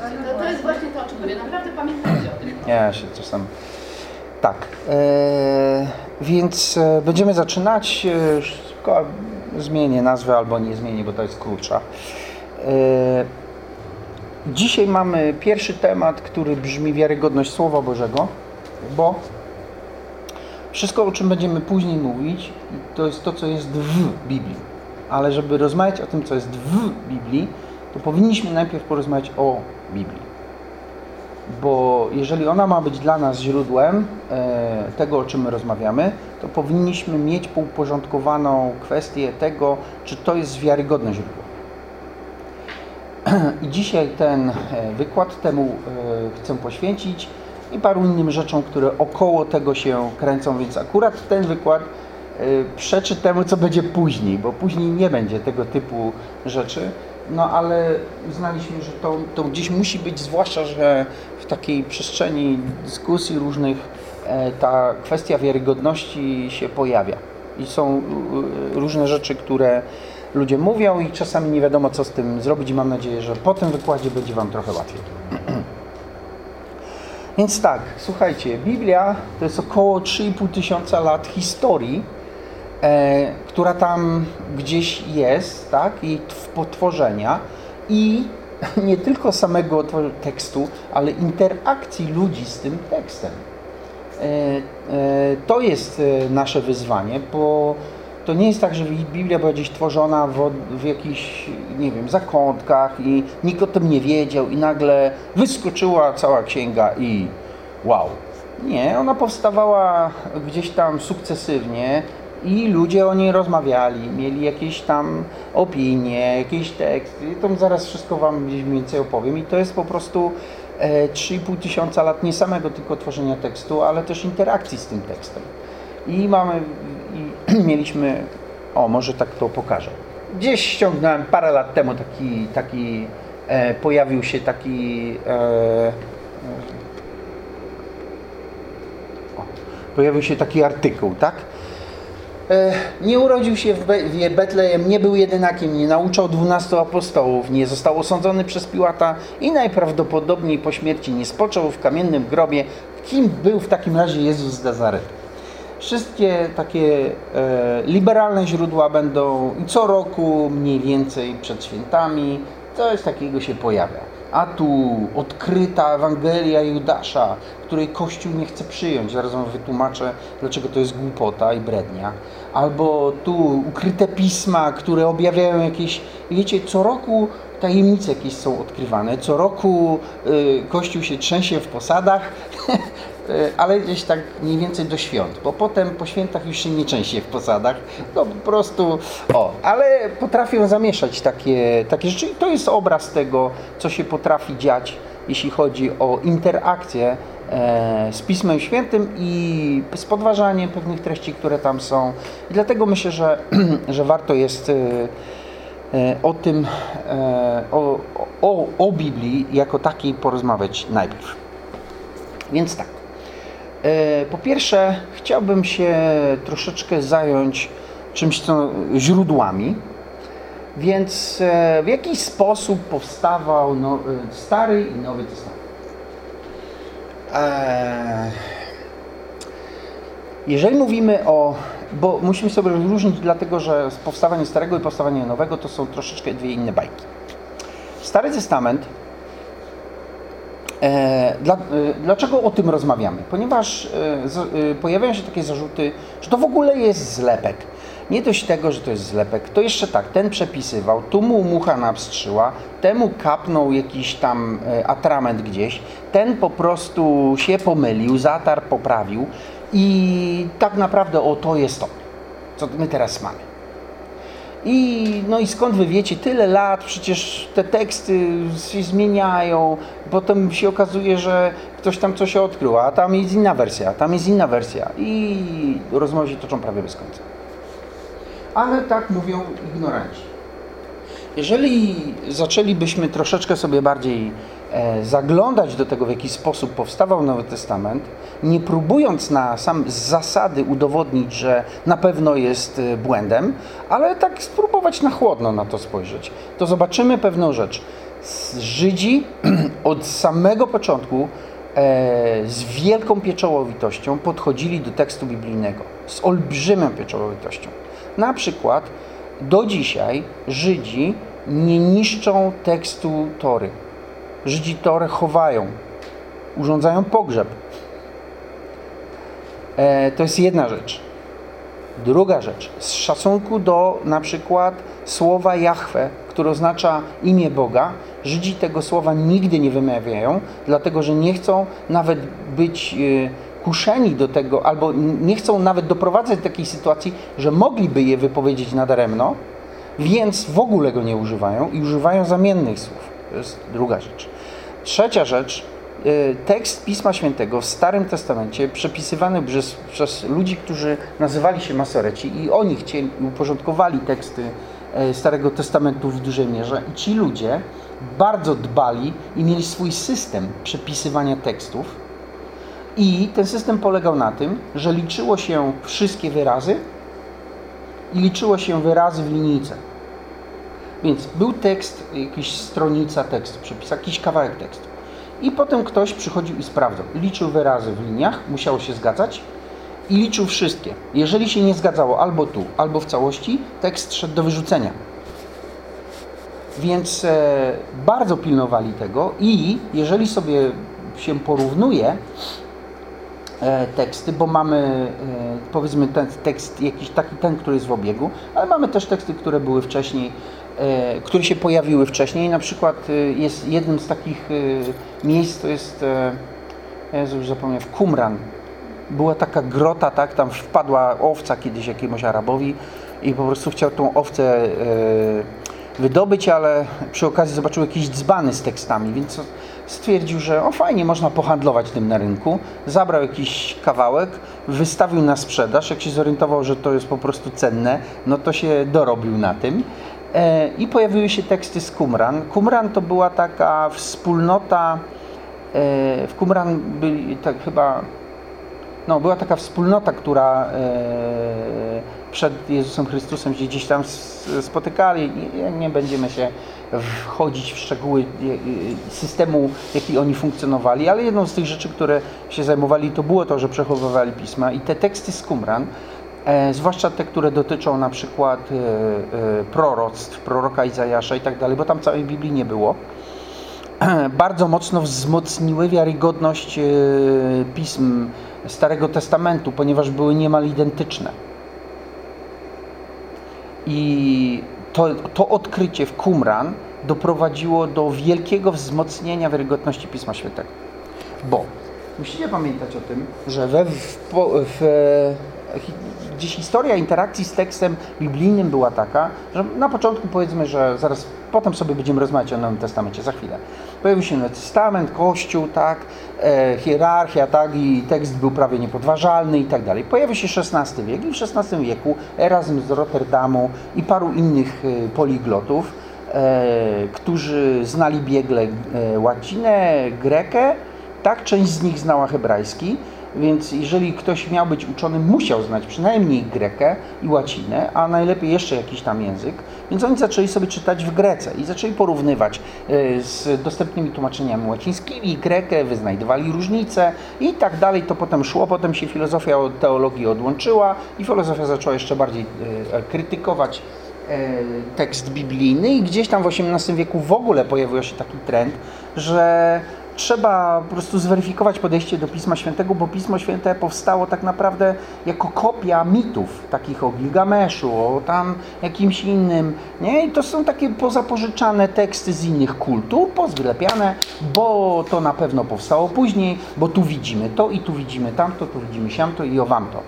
To, to jest właśnie to, o czym mówię. Naprawdę pamiętajcie o tym. Ja się czasem... Tak. E, więc e, będziemy zaczynać. E, szybko zmienię nazwę albo nie zmienię, bo to jest krótsza. E, dzisiaj mamy pierwszy temat, który brzmi wiarygodność Słowa Bożego, bo wszystko, o czym będziemy później mówić, to jest to, co jest w Biblii. Ale żeby rozmawiać o tym, co jest w Biblii, to powinniśmy najpierw porozmawiać o Biblii. Bo jeżeli ona ma być dla nas źródłem e, tego, o czym my rozmawiamy, to powinniśmy mieć pouporządkowaną kwestię tego, czy to jest wiarygodne źródło. I dzisiaj ten e, wykład temu e, chcę poświęcić i paru innym rzeczom, które około tego się kręcą, więc akurat ten wykład przeczy temu, co będzie później, bo później nie będzie tego typu rzeczy. No ale uznaliśmy, że to, to gdzieś musi być, zwłaszcza, że w takiej przestrzeni dyskusji różnych e, ta kwestia wiarygodności się pojawia. I są różne rzeczy, które ludzie mówią i czasami nie wiadomo, co z tym zrobić i mam nadzieję, że po tym wykładzie będzie Wam trochę łatwiej. Więc tak, słuchajcie, Biblia to jest około 3,5 tysiąca lat historii, e, która tam gdzieś jest, tak, i potworzenia i nie tylko samego tekstu, ale interakcji ludzi z tym tekstem. E, e, to jest e, nasze wyzwanie, bo to nie jest tak, że Biblia była gdzieś tworzona w, w jakichś, nie wiem, zakątkach i nikt o tym nie wiedział i nagle wyskoczyła cała księga i wow. Nie, ona powstawała gdzieś tam sukcesywnie, i ludzie o niej rozmawiali, mieli jakieś tam opinie, jakieś teksty. To zaraz wszystko Wam gdzieś więcej opowiem. I to jest po prostu e, 3,5 tysiąca lat nie samego tylko tworzenia tekstu, ale też interakcji z tym tekstem. I mamy, i mieliśmy, o może tak to pokażę. Gdzieś ściągnąłem parę lat temu taki, taki e, pojawił się taki e, pojawił się taki artykuł, tak? E, nie urodził się w Betlejem, nie był jedynakiem, nie nauczał dwunastu apostołów, nie został osądzony przez Piłata i najprawdopodobniej po śmierci nie spoczął w kamiennym grobie. Kim był w takim razie Jezus z Nazaretu? Wszystkie takie e, liberalne źródła będą co roku mniej więcej przed świętami. Coś takiego się pojawia. A tu odkryta Ewangelia Judasza, której Kościół nie chce przyjąć. Zaraz wam wytłumaczę, dlaczego to jest głupota i brednia. Albo tu ukryte pisma, które objawiają jakieś, wiecie, co roku tajemnice jakieś są odkrywane. Co roku y, Kościół się trzęsie w posadach, y, ale gdzieś tak mniej więcej do świąt, bo potem po świętach już się nie trzęsie w posadach. No po prostu, o, ale potrafią zamieszać takie, takie rzeczy i to jest obraz tego, co się potrafi dziać, jeśli chodzi o interakcję z Pismem Świętym i z podważaniem pewnych treści, które tam są. I dlatego myślę, że, że warto jest e, e, o tym, o, o, o Biblii jako takiej porozmawiać najpierw. Więc tak. Po pierwsze, chciałbym się troszeczkę zająć czymś, co źródłami. Więc w jaki sposób powstawał no, Stary i Nowy Testament? Eee, jeżeli mówimy o, bo musimy sobie rozróżnić, dlatego że powstawanie Starego i powstawanie Nowego to są troszeczkę dwie inne bajki. Stary Testament e, dla, e, dlaczego o tym rozmawiamy? Ponieważ e, pojawiają się takie zarzuty, że to w ogóle jest zlepek. Nie dość tego, że to jest zlepek, to jeszcze tak, ten przepisywał, tu mu mucha napstrzyła, temu kapnął jakiś tam e, atrament gdzieś, ten po prostu się pomylił, zatarł, poprawił i tak naprawdę o to jest to, co my teraz mamy. I, no i skąd wy wiecie, tyle lat, przecież te teksty się zmieniają, potem się okazuje, że ktoś tam coś odkrył, a tam jest inna wersja, tam jest inna wersja i rozmowy się toczą prawie bez końca ale tak mówią ignoranci. Jeżeli zaczęlibyśmy troszeczkę sobie bardziej e, zaglądać do tego, w jaki sposób powstawał Nowy Testament, nie próbując na sam z zasady udowodnić, że na pewno jest e, błędem, ale tak spróbować na chłodno na to spojrzeć, to zobaczymy pewną rzecz. Żydzi od samego początku e, z wielką pieczołowitością podchodzili do tekstu biblijnego. Z olbrzymią pieczołowitością. Na przykład do dzisiaj Żydzi nie niszczą tekstu Tory. Żydzi Torę chowają, urządzają pogrzeb. E, to jest jedna rzecz. Druga rzecz, z szacunku do na przykład słowa Jahwe, które oznacza imię Boga, Żydzi tego słowa nigdy nie wymawiają, dlatego że nie chcą nawet być e, kuszeni do tego, albo nie chcą nawet doprowadzać do takiej sytuacji, że mogliby je wypowiedzieć nadaremno, więc w ogóle go nie używają i używają zamiennych słów. To jest druga rzecz. Trzecia rzecz, y, tekst Pisma Świętego w Starym Testamencie przepisywany przez, przez ludzi, którzy nazywali się Masoreci i oni chcieli, uporządkowali teksty y, Starego Testamentu w dużej mierze i ci ludzie bardzo dbali i mieli swój system przepisywania tekstów i ten system polegał na tym, że liczyło się wszystkie wyrazy i liczyło się wyrazy w linijce. Więc był tekst, jakaś stronica tekstu, przepis, jakiś kawałek tekstu. I potem ktoś przychodził i sprawdzał. Liczył wyrazy w liniach, musiało się zgadzać i liczył wszystkie. Jeżeli się nie zgadzało albo tu, albo w całości, tekst szedł do wyrzucenia. Więc e, bardzo pilnowali tego i jeżeli sobie się porównuje teksty, bo mamy e, powiedzmy ten tekst jakiś taki ten, który jest w obiegu, ale mamy też teksty, które były wcześniej E, które się pojawiły wcześniej. Na przykład e, jest jednym z takich e, miejsc, to jest, ja już zapomniałem, w Qumran. Była taka grota, tak, tam wpadła owca kiedyś jakiemuś Arabowi i po prostu chciał tą owcę wydobyć, ale przy okazji zobaczył jakieś dzbany z tekstami, więc stwierdził, że o fajnie, można pohandlować tym na rynku. Zabrał jakiś kawałek, wystawił na sprzedaż. Jak się zorientował, że to jest po prostu cenne, no to się dorobił na tym. E, I pojawiły się teksty z Qumran. Qumran to była taka wspólnota, e, w Qumran byli tak chyba, no była taka wspólnota, która e, przed Jezusem Chrystusem się gdzieś tam spotykali. Nie będziemy się wchodzić w szczegóły systemu, jaki oni funkcjonowali, ale jedną z tych rzeczy, które się zajmowali, to było to, że przechowywali pisma i te teksty z Qumran E, zwłaszcza te, które dotyczą na przykład e, e, proroctw, proroka Izajasza i tak dalej, bo tam całej Biblii nie było, bardzo mocno wzmocniły wiarygodność pism Starego Testamentu, ponieważ były niemal identyczne. I to, to odkrycie w Qumran doprowadziło do wielkiego wzmocnienia wiarygodności Pisma Świętego. Bo musicie pamiętać o tym, że we, w, w, gdzieś historia interakcji z tekstem biblijnym była taka, że na początku powiedzmy, że zaraz potem sobie będziemy rozmawiać o Nowym Testamencie, za chwilę. Pojawił się Nowy Testament, Kościół, tak, e, hierarchia, tak, i tekst był prawie niepodważalny i tak dalej. Pojawił się XVI wiek i w XVI wieku Erasm z Rotterdamu i paru innych e, poliglotów, e, którzy znali biegle e, łacinę, grekę, tak, część z nich znała hebrajski, więc jeżeli ktoś miał być uczony, musiał znać przynajmniej grekę i łacinę, a najlepiej jeszcze jakiś tam język. Więc oni zaczęli sobie czytać w Grece i zaczęli porównywać e, z dostępnymi tłumaczeniami łacińskimi grekę, wyznajdowali różnice i tak dalej. To potem szło, potem się filozofia od teologii odłączyła i filozofia zaczęła jeszcze bardziej e, krytykować e, tekst biblijny i gdzieś tam w XVIII wieku w ogóle pojawił się taki trend, że trzeba po prostu zweryfikować podejście do Pisma Świętego, bo Pismo Święte powstało tak naprawdę jako kopia mitów, takich o Gilgameszu, o tam jakimś innym, nie? I to są takie pozapożyczane teksty z innych kultur, pozwylepiane, bo to na pewno powstało później, bo tu widzimy to i tu widzimy tamto, tu widzimy siamto i o wamto.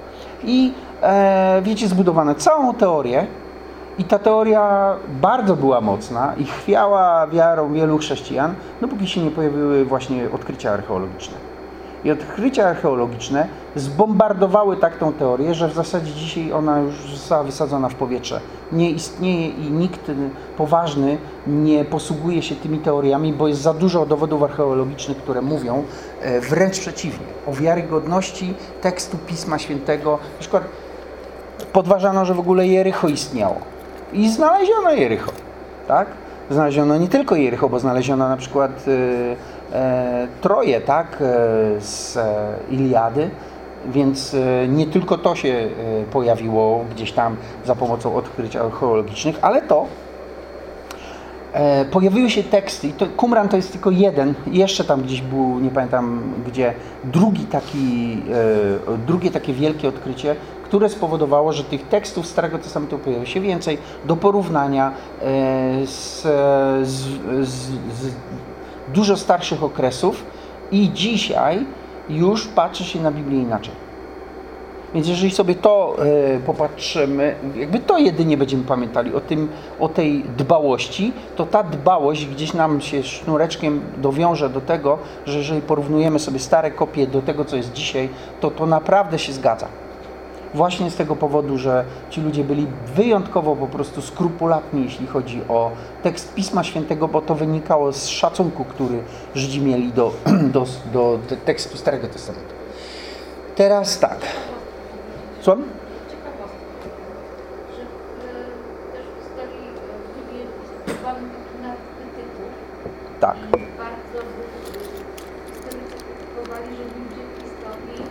I e, wiecie, zbudowane całą teorię i ta teoria bardzo była mocna i chwiała wiarą wielu chrześcijan, dopóki się nie pojawiły właśnie odkrycia archeologiczne. I odkrycia archeologiczne zbombardowały tak tą teorię, że w zasadzie dzisiaj ona już została wysadzona w powietrze. Nie istnieje i nikt poważny nie posługuje się tymi teoriami, bo jest za dużo dowodów archeologicznych, które mówią e, wręcz przeciwnie, o wiarygodności tekstu Pisma Świętego. Na przykład podważano, że w ogóle Jericho istniało i znaleziono Jericho. Tak? znaleziono nie tylko Jericho, bo znaleziono na przykład e, e, Troje, tak, e, z e, Iliady, więc nie tylko to się pojawiło gdzieś tam za pomocą odkryć archeologicznych, ale to e, pojawiły się teksty i to Qumran to jest tylko jeden, jeszcze tam gdzieś był, nie pamiętam gdzie, drugi taki, e, drugie takie wielkie odkrycie, które spowodowało, że tych tekstów Starego Testamentu pojawiło się więcej do porównania e, z, z, z, z dużo starszych okresów i dzisiaj już patrzy się na Biblię inaczej. Więc jeżeli sobie to e, popatrzymy, jakby to jedynie będziemy pamiętali o, tym, o tej dbałości, to ta dbałość gdzieś nam się sznureczkiem dowiąże do tego, że jeżeli porównujemy sobie stare kopie do tego, co jest dzisiaj, to to naprawdę się zgadza. Właśnie z tego powodu, że ci ludzie byli wyjątkowo po prostu skrupulatni, jeśli chodzi o tekst Pisma Świętego, bo to wynikało z szacunku, który Żydzi mieli do, do, do, tekstu Starego Testamentu. Teraz tak. Słucham? Ciekawostka, że e, też w historii e, w Biblii jest używany taki nawet tytuł. Tak. I bardzo by, e, historycy krytykowali, że nigdzie w historii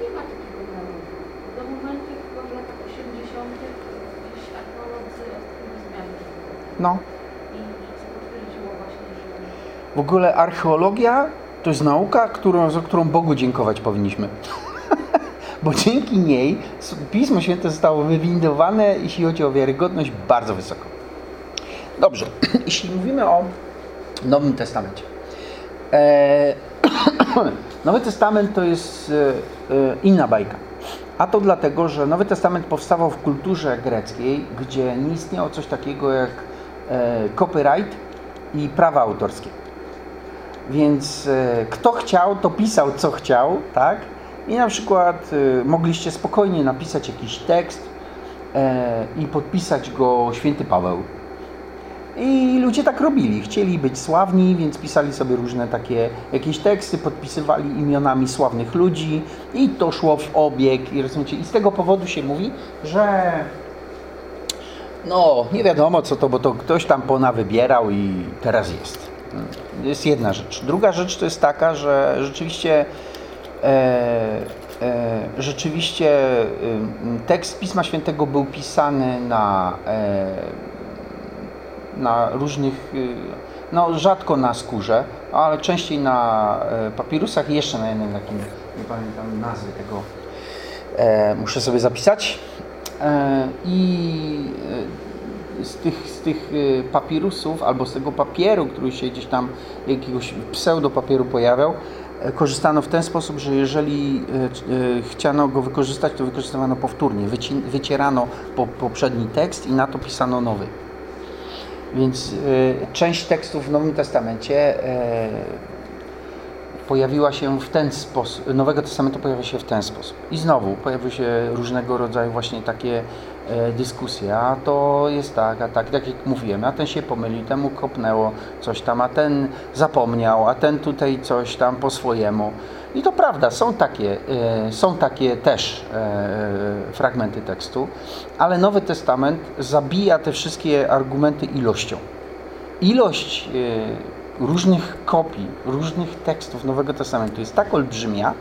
nie ma takiego narodu. Do momentu chyba w latach 80. gdzieś archeolodzy odkryli zmiany. No. W ogóle archeologia to jest nauka, którą, za którą Bogu dziękować powinniśmy. Bo dzięki niej Pismo Święte zostało wywindowane, jeśli chodzi o wiarygodność, bardzo wysoko. Dobrze, jeśli mówimy o Nowym Testamencie. E, Nowy Testament to jest e, e, inna bajka. A to dlatego, że Nowy Testament powstawał w kulturze greckiej, gdzie nie istniało coś takiego jak copyright i prawa autorskie. Więc e, kto chciał, to pisał co chciał, tak? I na przykład e, mogliście spokojnie napisać jakiś tekst e, i podpisać go święty Paweł. I ludzie tak robili. Chcieli być sławni, więc pisali sobie różne takie jakieś teksty, podpisywali imionami sławnych ludzi i to szło w obieg. I, rozumiecie, I z tego powodu się mówi, że no nie wiadomo co to, bo to ktoś tam pona wybierał i teraz jest. Jest jedna rzecz. Druga rzecz to jest taka, że rzeczywiście e, e, rzeczywiście e, tekst Pisma Świętego był pisany na e, na różnych, y, no rzadko na skórze, ale częściej na e, papirusach i jeszcze na jednym takim, nie pamiętam nazwy tego, e, muszę sobie zapisać. E, I e, z tych, z tych e, papirusów albo z tego papieru, który się gdzieś tam, jakiegoś pseudo papieru pojawiał, korzystano w ten sposób, że jeżeli chciano go wykorzystać, to wykorzystywano powtórnie, Wyci- wycierano po, poprzedni tekst i na to pisano nowy. Więc część tekstów w Nowym Testamencie pojawiła się w ten sposób, Nowego Testamentu pojawia się w ten sposób. I znowu pojawiły się różnego rodzaju właśnie takie e, dyskusje, a to jest tak, a tak, tak jak mówiłem, a ten się pomylił, temu kopnęło coś tam, a ten zapomniał, a ten tutaj coś tam po swojemu. I to prawda, są takie, e, są takie też e, fragmenty tekstu, ale Nowy Testament zabija te wszystkie argumenty ilością. Ilość różnych kopii, różnych tekstów Nowego Testamentu jest tak olbrzymia,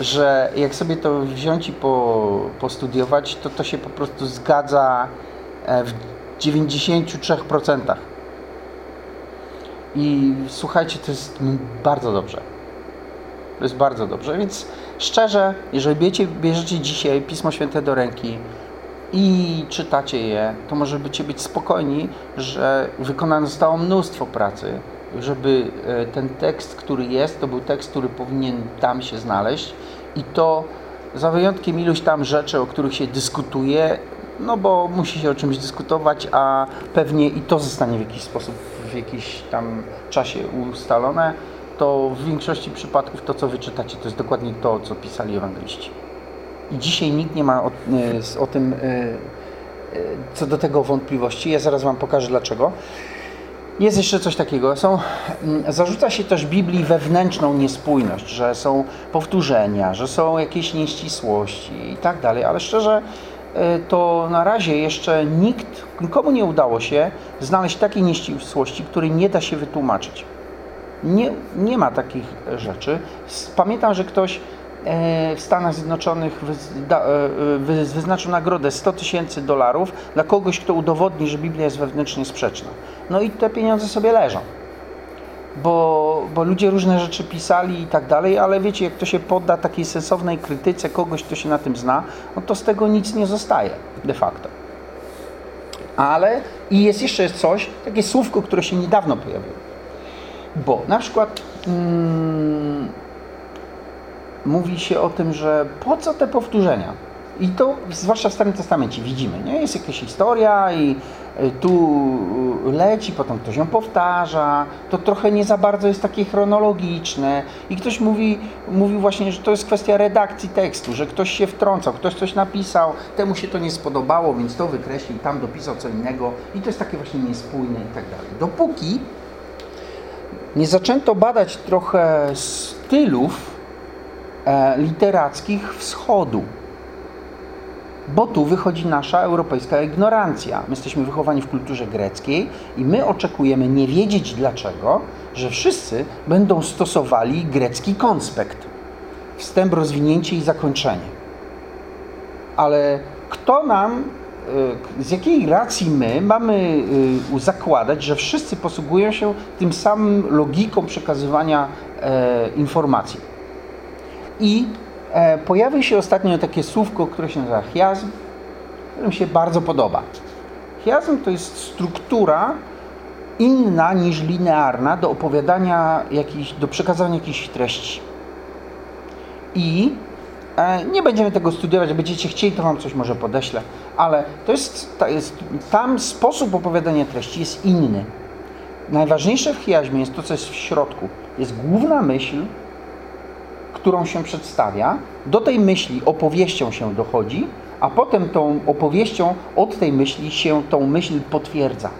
że jak sobie to wziąć i po, postudiować, to to się po prostu zgadza e, w 93%. I słuchajcie, to jest bardzo dobrze. To jest bardzo dobrze, więc szczerze, jeżeli bierzecie, bierzecie dzisiaj Pismo Święte do ręki i czytacie je, to możecie być spokojni, że wykonane zostało mnóstwo pracy, żeby e, ten tekst, który jest, to był tekst, który powinien tam się znaleźć i to za wyjątkiem iluś tam rzeczy, o których się dyskutuje, no bo musi się o czymś dyskutować, a pewnie i to zostanie w jakiś sposób w jakimś tam czasie ustalone, to w większości przypadków to, co wyczytacie, to jest dokładnie to, co pisali ewangeliści. I dzisiaj nikt nie ma o, e, o tym e, e, co do tego wątpliwości. Ja zaraz Wam pokażę dlaczego. Jest jeszcze coś takiego. Są, mm, zarzuca się też Biblii wewnętrzną niespójność, że są powtórzenia, że są jakieś nieścisłości i tak dalej, ale szczerze to na razie jeszcze nikt, nikomu nie udało się znaleźć takiej nieścisłości, której nie da się wytłumaczyć. Nie, nie ma takich rzeczy. Pamiętam, że ktoś w Stanach Zjednoczonych wyznaczył nagrodę 100 tysięcy dolarów dla kogoś, kto udowodni, że Biblia jest wewnętrznie sprzeczna. No i te pieniądze sobie leżą bo, bo ludzie różne rzeczy pisali i tak dalej, ale wiecie, jak to się podda takiej sensownej krytyce kogoś, kto się na tym zna, no to z tego nic nie zostaje de facto. Ale i jest jeszcze coś, takie słówko, które się niedawno pojawiło. Bo na przykład mm, mówi się o tym, że po co te powtórzenia? I to zwłaszcza w Starym Testamencie widzimy, nie? Jest jakaś historia i e, tu leci, potem ktoś ją powtarza, to trochę nie za bardzo jest takie chronologiczne i ktoś mówi, mówi właśnie, że to jest kwestia redakcji tekstu, że ktoś się wtrącał, ktoś coś napisał, temu się to nie spodobało, więc to wykreślił, tam dopisał co innego i to jest takie właśnie niespójne i tak dalej. Dopóki nie zaczęto badać trochę stylów literackich wschodu, bo tu wychodzi nasza europejska ignorancja. My jesteśmy wychowani w kulturze greckiej i my oczekujemy nie wiedzieć dlaczego, że wszyscy będą stosowali grecki konspekt. Wstęp, rozwinięcie i zakończenie. Ale kto nam, y, z jakiej racji my mamy y, zakładać, że wszyscy posługują się tym samym logiką przekazywania e, informacji? I E, pojawił się ostatnio takie słówko, które się nazywa chiasm, które mi się bardzo podoba. Chiasm to jest struktura inna niż linearna do opowiadania jakichś, do przekazania jakichś treści. I e, nie będziemy tego studiować, będziecie chcieli, to wam coś może podeślę, ale to jest, to jest, tam sposób opowiadania treści jest inny. Najważniejsze w chiasmie jest to, co jest w środku. Jest główna myśl, którą się przedstawia, do tej myśli opowieścią się dochodzi, a potem tą opowieścią od tej myśli się tą myśl potwierdza.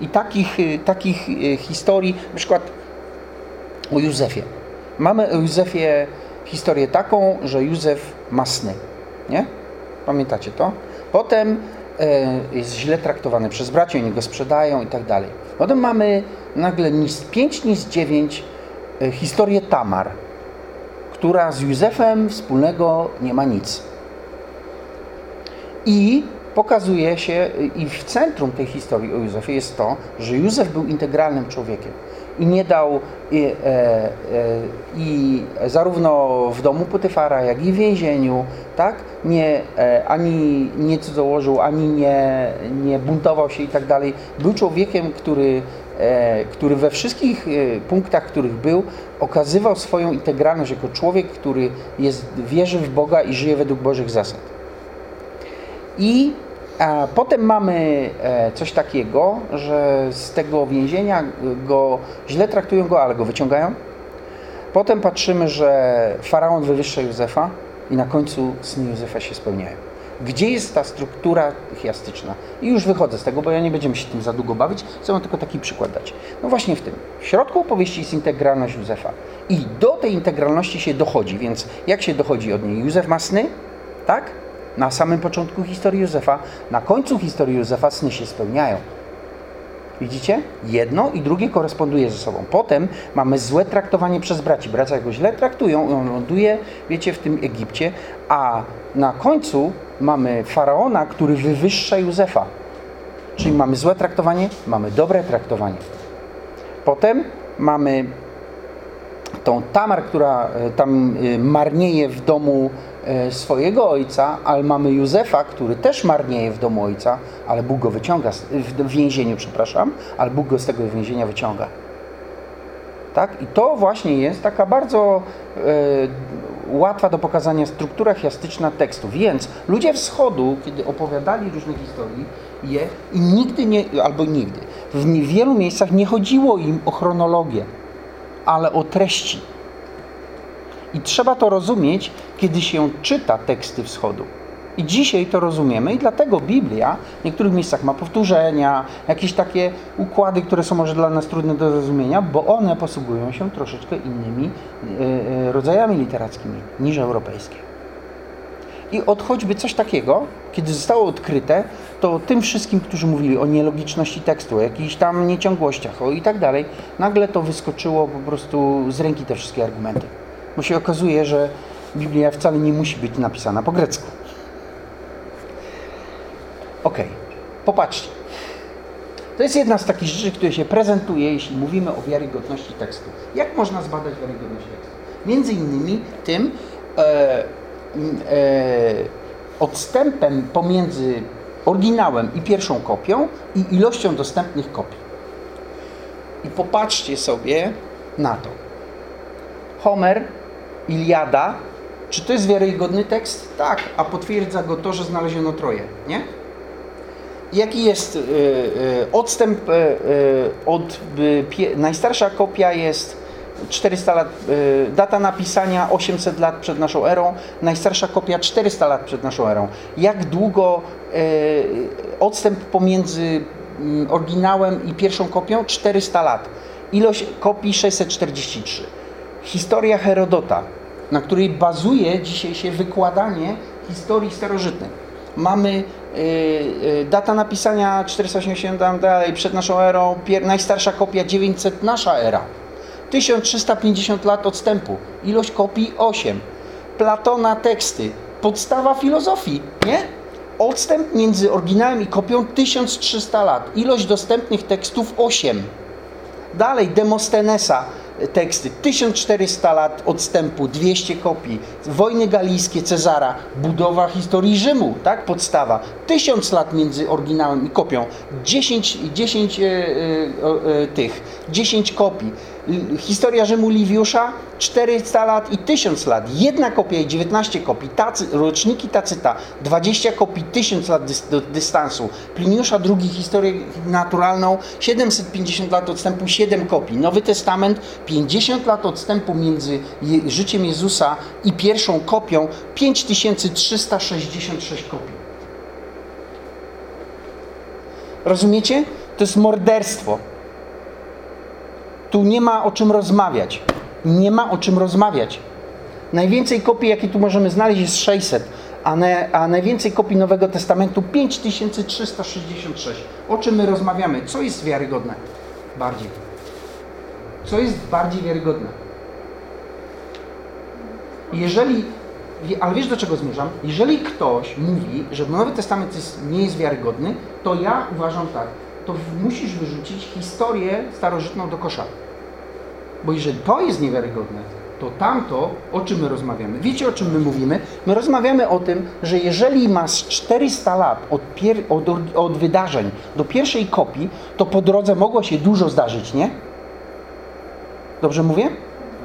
I takich, y, takich y, historii, na przykład o Józefie. Mamy o Józefie historię taką, że Józef ma sny. Nie? Pamiętacie to? Potem e, jest źle traktowany przez braci, oni go sprzedają i tak dalej. Potem mamy nagle NIS 5, NIS 9 e, historię Tamar która z Józefem wspólnego nie ma nic. I pokazuje się, i w centrum tej historii o Józefie jest to, że Józef był integralnym człowiekiem i nie dał i, e, e, i zarówno w domu Potyfara, jak i w więzieniu, tak, nie, e, ani nie cudzołożył, ani nie, nie buntował się i tak dalej. Był człowiekiem, który który we wszystkich e, punktach, których był, okazywał swoją integralność jako człowiek, który jest, wierzy w Boga i żyje według Bożych zasad. I a potem mamy e, coś takiego, że z tego więzienia go źle traktują go, ale go wyciągają. Potem patrzymy, że faraon wywyższa Józefa i na końcu sny Józefa się spełniają. Gdzie jest ta struktura chiastyczna? I już wychodzę z tego, bo ja nie będziemy się tym za długo bawić. Chcę wam tylko taki przykład dać. No właśnie w tym. W środku opowieści jest integralność Józefa. I do tej integralności się dochodzi, więc jak się dochodzi od niej? Józef ma sny, tak? Na samym początku historii Józefa, na końcu historii Józefa sny się spełniają. Widzicie? Jedno i drugie koresponduje ze sobą. Potem mamy złe traktowanie przez braci. Bracia go źle traktują on ląduje, wiecie, w tym Egipcie, a na końcu mamy faraona, który wywyższa Józefa. Czyli mamy złe traktowanie, mamy dobre traktowanie. Potem mamy tą Tamar, która e, tam e, marnieje w domu e, swojego ojca, ale mamy Józefa, który też marnieje w domu ojca, ale Bóg go wyciąga, w więzieniu, przepraszam, ale Bóg go z tego więzienia wyciąga. Tak? I to właśnie jest taka bardzo łatwa do pokazania struktura chiastyczna tekstu. Więc ludzie wschodu, kiedy opowiadali różne historii, je i nigdy nie, albo nigdy, w wielu miejscach nie chodziło im o chronologię, ale o treści. I trzeba to rozumieć, kiedy się czyta teksty wschodu. I dzisiaj to rozumiemy i dlatego Biblia w niektórych miejscach ma powtórzenia, jakieś takie układy, które są może dla nas trudne do zrozumienia, bo one posługują się troszeczkę innymi e, e, rodzajami literackimi niż europejskie. I od choćby coś takiego, kiedy zostało odkryte, to tym wszystkim, którzy mówili o nielogiczności tekstu, o jakichś tam nieciągłościach o i tak dalej, nagle to wyskoczyło po prostu z ręki te wszystkie argumenty. Bo się okazuje, że Biblia wcale nie musi być napisana po grecku. Ok, popatrzcie. To jest jedna z takich rzeczy, które się prezentuje, jeśli mówimy o wiarygodności tekstu. Jak można zbadać wiarygodność tekstu? Między innymi tym e, e, odstępem pomiędzy oryginałem i pierwszą kopią i ilością dostępnych kopii. I popatrzcie sobie na to. Homer, Iliada, czy to jest wiarygodny tekst? Tak, a potwierdza go to, że znaleziono troje, nie? Jaki jest y, y, odstęp y, od najstarsza kopia jest 400 lat, data napisania 800 lat przed naszą erą, najstarsza kopia 400 lat przed naszą erą. Jak długo odstęp pomiędzy mm, oryginałem i pierwszą kopią? 400 lat. Ilość kopii 643. Historia Herodota, na której bazuje dzisiaj się wykładanie historii starożytnej. Mamy Y, y, data napisania 480 tam dalej, przed naszą erą, najstarsza kopia 900 nasza era. 1350 lat odstępu, ilość kopii 8. Platona teksty, podstawa filozofii, nie? Odstęp między oryginałem i kopią 1300 lat, ilość dostępnych tekstów 8. Dalej Demostenesa, teksty. 1400 lat odstępu, 200 kopii. Wojny galijskie Cezara, budowa historii Rzymu, tak? Podstawa. 1000 lat między oryginałem i kopią. 10, 10 e, e, e, tych, 10 kopii. Historia Rzymu Liwiusza 400 lat i 1000 lat. Jedna kopia i 19 kopii. Tacy, roczniki Tacyta 20 kopii, 1000 lat dys, dystansu. Pliniusza II historię naturalną 750 lat odstępu 7 kopii. Nowy Testament 50 lat odstępu między je, życiem Jezusa i pierwszą kopią 5366 kopii. Rozumiecie? To jest morderstwo. Tu nie ma o czym rozmawiać. Nie ma o czym rozmawiać. Najwięcej kopii, jakie tu możemy znaleźć, jest 600, a, ne, a najwięcej kopii Nowego Testamentu 5366. O czym my rozmawiamy? Co jest wiarygodne? Bardziej. Co jest bardziej wiarygodne? Jeżeli, ale wiesz do czego zmierzam? Jeżeli ktoś mówi, że Nowy Testament jest, nie jest wiarygodny, to ja uważam tak to musisz wyrzucić historię starożytną do kosza. Bo jeżeli to jest niewiarygodne, to tamto, o czym my rozmawiamy. Wiecie, o czym my mówimy? My rozmawiamy o tym, że jeżeli masz 400 lat od, od, od wydarzeń do pierwszej kopii, to po drodze mogło się dużo zdarzyć, nie? Dobrze mówię?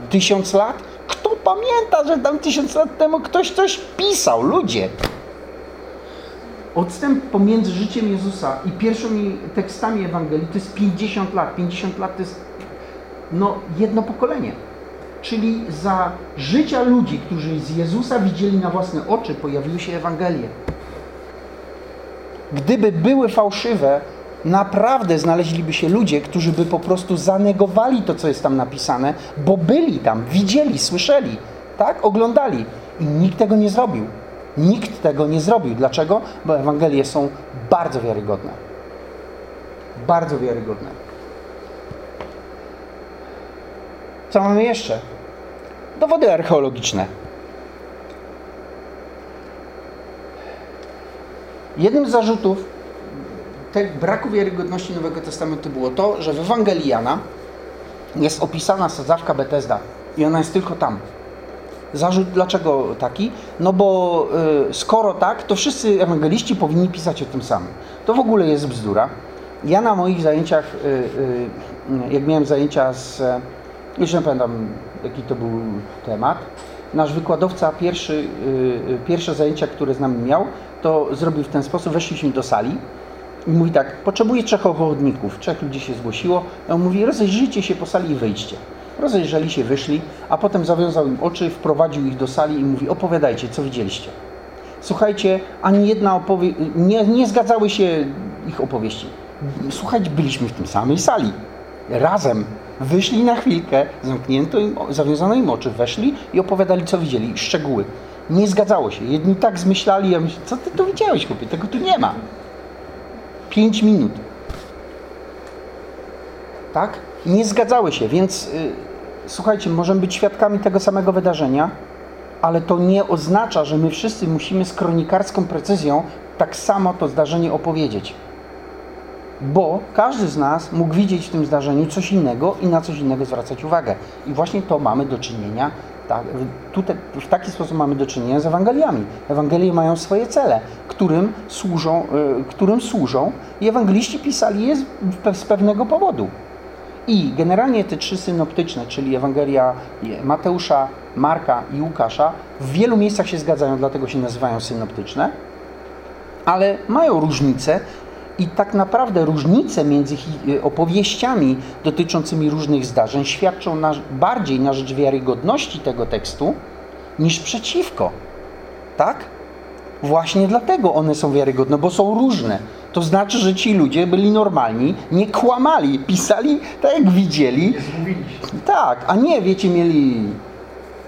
Tysiąc lat? Kto pamięta, że tam tysiąc lat temu ktoś coś pisał? Ludzie! Odstęp pomiędzy życiem Jezusa i pierwszymi tekstami Ewangelii to jest 50 lat. 50 lat to jest no, jedno pokolenie. Czyli za życia ludzi, którzy z Jezusa widzieli na własne oczy, pojawiły się Ewangelie. Gdyby były fałszywe, naprawdę znaleźliby się ludzie, którzy by po prostu zanegowali to, co jest tam napisane, bo byli tam, widzieli, słyszeli, tak, oglądali i nikt tego nie zrobił. Nikt tego nie zrobił. Dlaczego? Bo Ewangelie są bardzo wiarygodne. Bardzo wiarygodne. Co mamy jeszcze? Dowody archeologiczne. Jednym z zarzutów braku wiarygodności Nowego Testamentu było to, że w Ewangelii Jana jest opisana sadzawka Betesda i ona jest tylko tam. Zarzut dlaczego taki? No bo y, skoro tak, to wszyscy ewangeliści powinni pisać o tym samym. To w ogóle jest bzdura. Ja na moich zajęciach, y, y, jak miałem zajęcia z, już nie pamiętam jaki to był temat, nasz wykładowca pierwszy, pierwsze zajęcia, które z nami miał, to zrobił w ten sposób, weszliśmy do sali i mówi tak, potrzebuję trzech ochotników, trzech ludzi się zgłosiło, on mówi, rozejrzyjcie się po sali i wyjdźcie. Rozejrzeli się, wyszli, a potem zawiązał im oczy, wprowadził ich do sali i mówi: Opowiadajcie, co widzieliście. Słuchajcie, ani jedna opowieść, nie, nie zgadzały się ich opowieści. Słuchajcie, byliśmy w tym samej sali. Razem wyszli na chwilkę, zamknięto im, zawiązano im oczy, weszli i opowiadali, co widzieli, szczegóły. Nie zgadzało się. Jedni tak zmyślali, ja myślę, co ty tu widziałeś, chłopie? Tego tu nie ma. Pięć minut. Tak? Nie zgadzały się, więc y, słuchajcie, możemy być świadkami tego samego wydarzenia, ale to nie oznacza, że my wszyscy musimy z kronikarską precyzją tak samo to zdarzenie opowiedzieć. Bo każdy z nas mógł widzieć w tym zdarzeniu coś innego i na coś innego zwracać uwagę. I właśnie to mamy do czynienia, tak, tutaj, w taki sposób mamy do czynienia z Ewangeliami. Ewangelie mają swoje cele, którym służą, y, którym służą i ewangeliści pisali je z, z pewnego powodu. I generalnie te trzy synoptyczne, czyli Ewangelia Mateusza, Marka i Łukasza, w wielu miejscach się zgadzają, dlatego się nazywają synoptyczne, ale mają różnice i tak naprawdę różnice między opowieściami dotyczącymi różnych zdarzeń świadczą na, bardziej na rzecz wiarygodności tego tekstu niż przeciwko. Tak? Właśnie dlatego one są wiarygodne, bo są różne. To znaczy, że ci ludzie byli normalni, nie kłamali, pisali tak jak widzieli. Tak, a nie, wiecie, mieli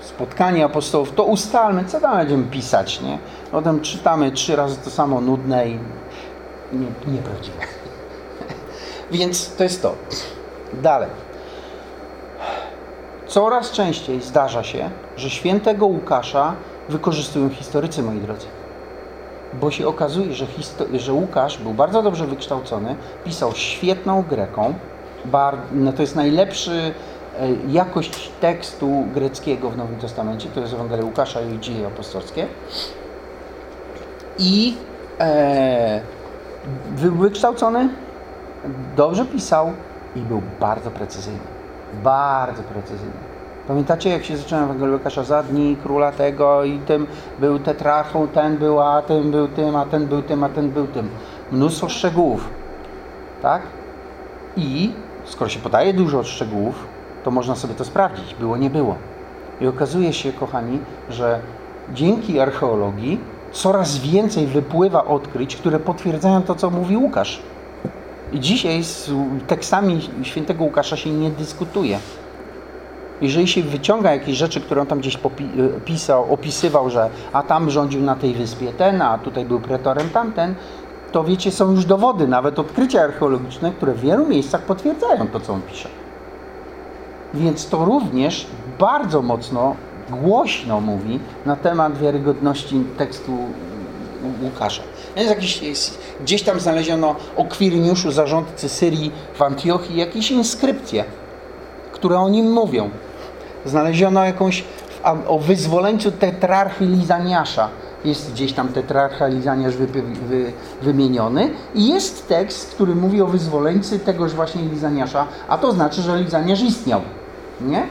spotkanie apostołów, to ustalmy, co tam będziemy pisać, nie? Potem czytamy trzy razy to samo nudne i nie, nieprawdziwe. Więc to jest to. Dalej. Coraz częściej zdarza się, że świętego Łukasza wykorzystują historycy, moi drodzy. Bo się okazuje, że, że Łukasz był bardzo dobrze wykształcony, pisał świetną greką, no to jest najlepszy e, jakość tekstu greckiego w Nowym Testamencie, to jest Ewangelia Łukasza i Dzieje Apostolskie. I e, wykształcony, dobrze pisał i był bardzo precyzyjny. Bardzo precyzyjny. Pamiętacie, jak się zacząłem Ewangelii Łukasza za dni króla tego i tym był tetrarchą, ten był, a ten był tym, a ten był tym, a ten był tym. Mnóstwo szczegółów. Tak? I skoro się podaje dużo szczegółów, to można sobie to sprawdzić. Było, nie było. I okazuje się, kochani, że dzięki archeologii coraz więcej wypływa odkryć, które potwierdzają to, co mówi Łukasz. I dzisiaj z tekstami świętego Łukasza się nie dyskutuje. Jeżeli się wyciąga jakieś rzeczy, które on tam gdzieś e, pisał, opisywał, że a tam rządził na tej wyspie ten, a tutaj był pretorem tamten, to wiecie, są już dowody, nawet odkrycia archeologiczne, które w wielu miejscach potwierdzają to, co on pisze. Więc to również bardzo mocno głośno mówi na temat wiarygodności tekstu Łukasza. Jest jakiś, jest, gdzieś tam znaleziono o Kwiriniuszu, zarządcy Syrii w Antiochii, jakieś inskrypcje, które o nim mówią. Znaleziono jakąś o wyzwoleńcu tetrarchy Lizaniasza. Jest gdzieś tam tetrarcha Lizaniasz wy, wy, wymieniony i jest tekst, który mówi o wyzwoleńcy tegoż właśnie Lizaniasza, a to znaczy, że Lizaniasz istniał. Nie?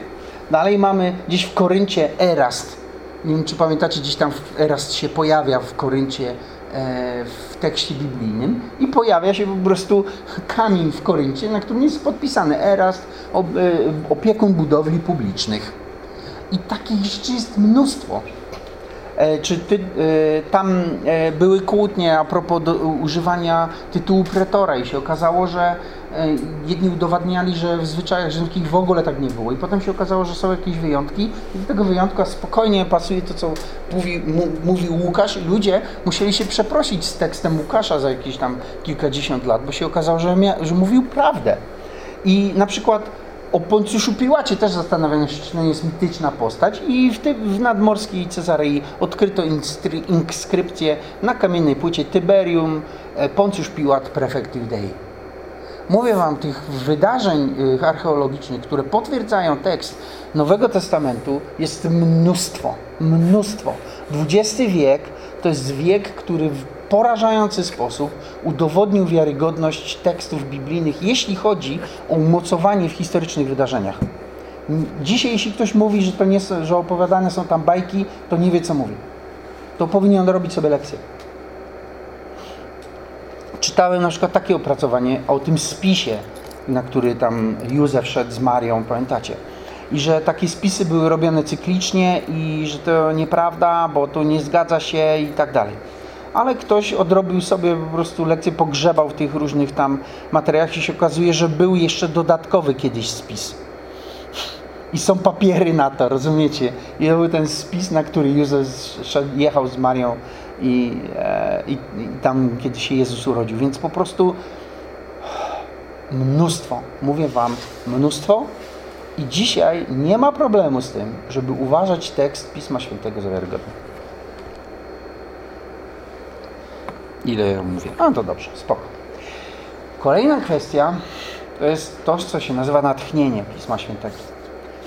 Dalej mamy gdzieś w Koryncie Erast. Nie wiem, czy pamiętacie, gdzieś tam Erast się pojawia w Koryncie w tekście biblijnym i pojawia się po prostu kamień w Koryncie, na którym jest podpisany Erast, e, opiekun budowli publicznych. I takich rzeczy jest mnóstwo. E, czy ty, tam były kłótnie a propos do, używania tytułu pretora i się okazało, że E, jedni udowadniali, że w zwyczajach rzymskich w ogóle tak nie było i potem się okazało, że są jakieś wyjątki i do tego wyjątku spokojnie pasuje to, co mówi, mówił Łukasz i ludzie musieli się przeprosić z tekstem Łukasza za jakieś tam kilkadziesiąt lat, bo się okazało, że, że mówił prawdę. I na przykład o Poncjuszu Piłacie też zastanawiano się, czy to jest mityczna postać i w, ty, w nadmorskiej Cezarei odkryto inskrypcję na kamiennej płycie Tiberium e, Poncjusz Piłat Prefect Judei. Mówię Wam tych wydarzeń y, archeologicznych, które potwierdzają tekst Nowego Testamentu, jest mnóstwo. Mnóstwo. XX wiek to jest wiek, który porażający sposób udowodnił wiarygodność tekstów biblijnych, jeśli chodzi o umocowanie w historycznych wydarzeniach. Dzisiaj, jeśli ktoś mówi, że, to nie, że opowiadane są tam bajki, to nie wie, co mówi. To powinien robić sobie lekcję czytałem na przykład takie opracowanie o tym spisie, na który tam Józef szedł z Marią, pamiętacie? I że takie spisy były robione cyklicznie i że to nieprawda, bo to nie zgadza się i tak dalej. Ale ktoś odrobił sobie po prostu lekcję, pogrzebał w tych różnych tam materiałach i się okazuje, że był jeszcze dodatkowy kiedyś spis. I są papiery na to, rozumiecie? I to był ten spis, na który Józef jechał z Marią i, e, i, i tam, kiedy się Jezus urodził. Więc po prostu mnóstwo, mówię Wam, mnóstwo. I dzisiaj nie ma problemu z tym, żeby uważać tekst Pisma Świętego za wiarygodny. Ile ja mówię? No to dobrze, spoko. Kolejna kwestia to jest to, co się nazywa natchnienie Pisma Świętego.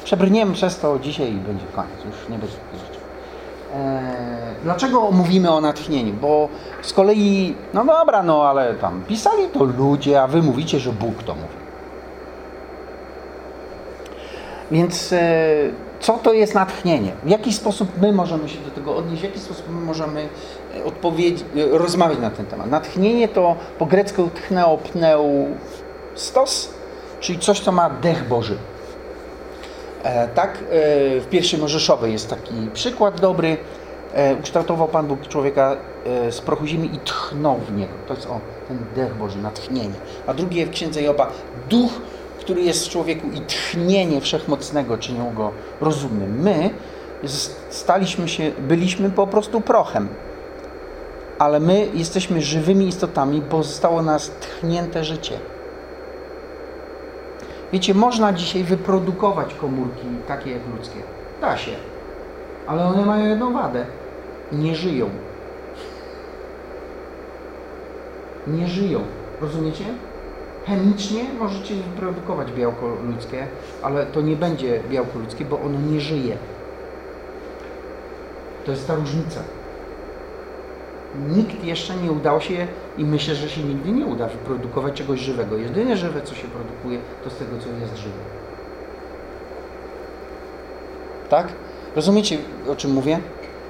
Przebrniemy przez to dzisiaj i będzie koniec, już nie będzie takich rzeczy. Eee, dlaczego mówimy o natchnieniu? Bo z kolei, no dobra, no ale tam pisali to ludzie, a wy mówicie, że Bóg to mówi. Więc e, co to jest natchnienie? W jaki sposób my możemy się do tego odnieść? W jaki sposób my możemy e, e, rozmawiać na ten temat? Natchnienie to po grecku tchneo pneu stos, czyli coś, co ma dech Boży. E, tak, e, w pierwszej Mojżeszowej jest taki przykład dobry. E, ukształtował Pan Bóg człowieka z prochu ziemi i tchnął w niego. To jest o, ten dech Boży, natchnienie. A drugie w Księdze Joba, duch, który jest w człowieku i tchnienie wszechmocnego czynią go rozumnym. My staliśmy się, byliśmy po prostu prochem. Ale my jesteśmy żywymi istotami, bo zostało nas tchnięte życie. Wiecie, można dzisiaj wyprodukować komórki takie jak ludzkie. Da się. Ale one mają jedną wadę. Nie żyją. Nie żyją. Rozumiecie? Chemicznie możecie wyprodukować białko ludzkie, ale to nie będzie białko ludzkie, bo ono nie żyje. To jest ta różnica. Nikt jeszcze nie udało się i myślę, że się nigdy nie uda wyprodukować czegoś żywego. Jedyne żywe, co się produkuje, to z tego, co jest żywe. Tak? Rozumiecie, o czym mówię?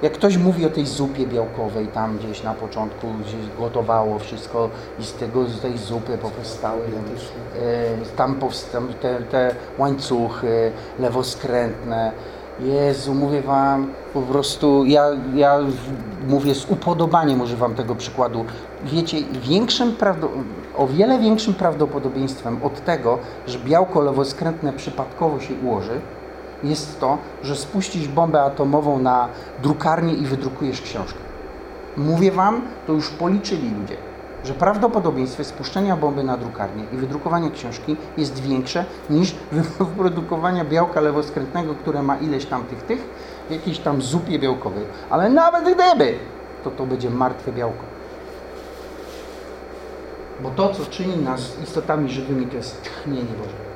Jak ktoś mówi o tej zupie białkowej, tam gdzieś na początku gdzieś gotowało wszystko i z, tego, z tej zupy powstały e, tam powstały te, te łańcuchy lewoskrętne, Jezu, mówię Wam, po prostu ja, ja mówię z upodobaniem, używam tego przykładu. Wiecie, większym o wiele większym prawdopodobieństwem od tego, że białko lewoskrętne przypadkowo się ułoży, jest to, że spuścisz bombę atomową na drukarnię i wydrukujesz książkę. Mówię Wam, to już policzyli ludzie że prawdopodobieństwo spuszczenia bomby na drukarnię i wydrukowania książki jest większe niż wyprodukowania białka lewoskrętnego, które ma ileś tam tych tych w jakiejś tam zupie białkowej. Ale nawet gdyby, to to będzie martwe białko. Bo to, co czyni nas istotami żywymi, to jest tchnienie Boże.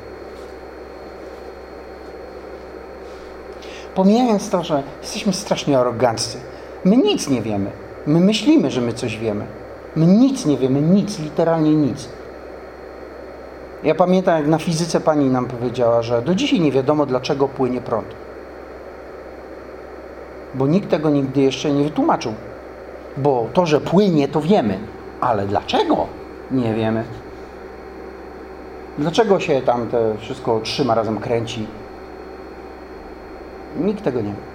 Pomijając to, że jesteśmy strasznie aroganccy. My nic nie wiemy. My myślimy, że my coś wiemy. My nic nie wiemy, nic, literalnie nic. Ja pamiętam, jak na fizyce pani nam powiedziała, że do dzisiaj nie wiadomo, dlaczego płynie prąd. Bo nikt tego nigdy jeszcze nie wytłumaczył. Bo to, że płynie, to wiemy. Ale dlaczego? Nie wiemy. Dlaczego się tam te wszystko trzyma, razem kręci? Nikt tego nie wie.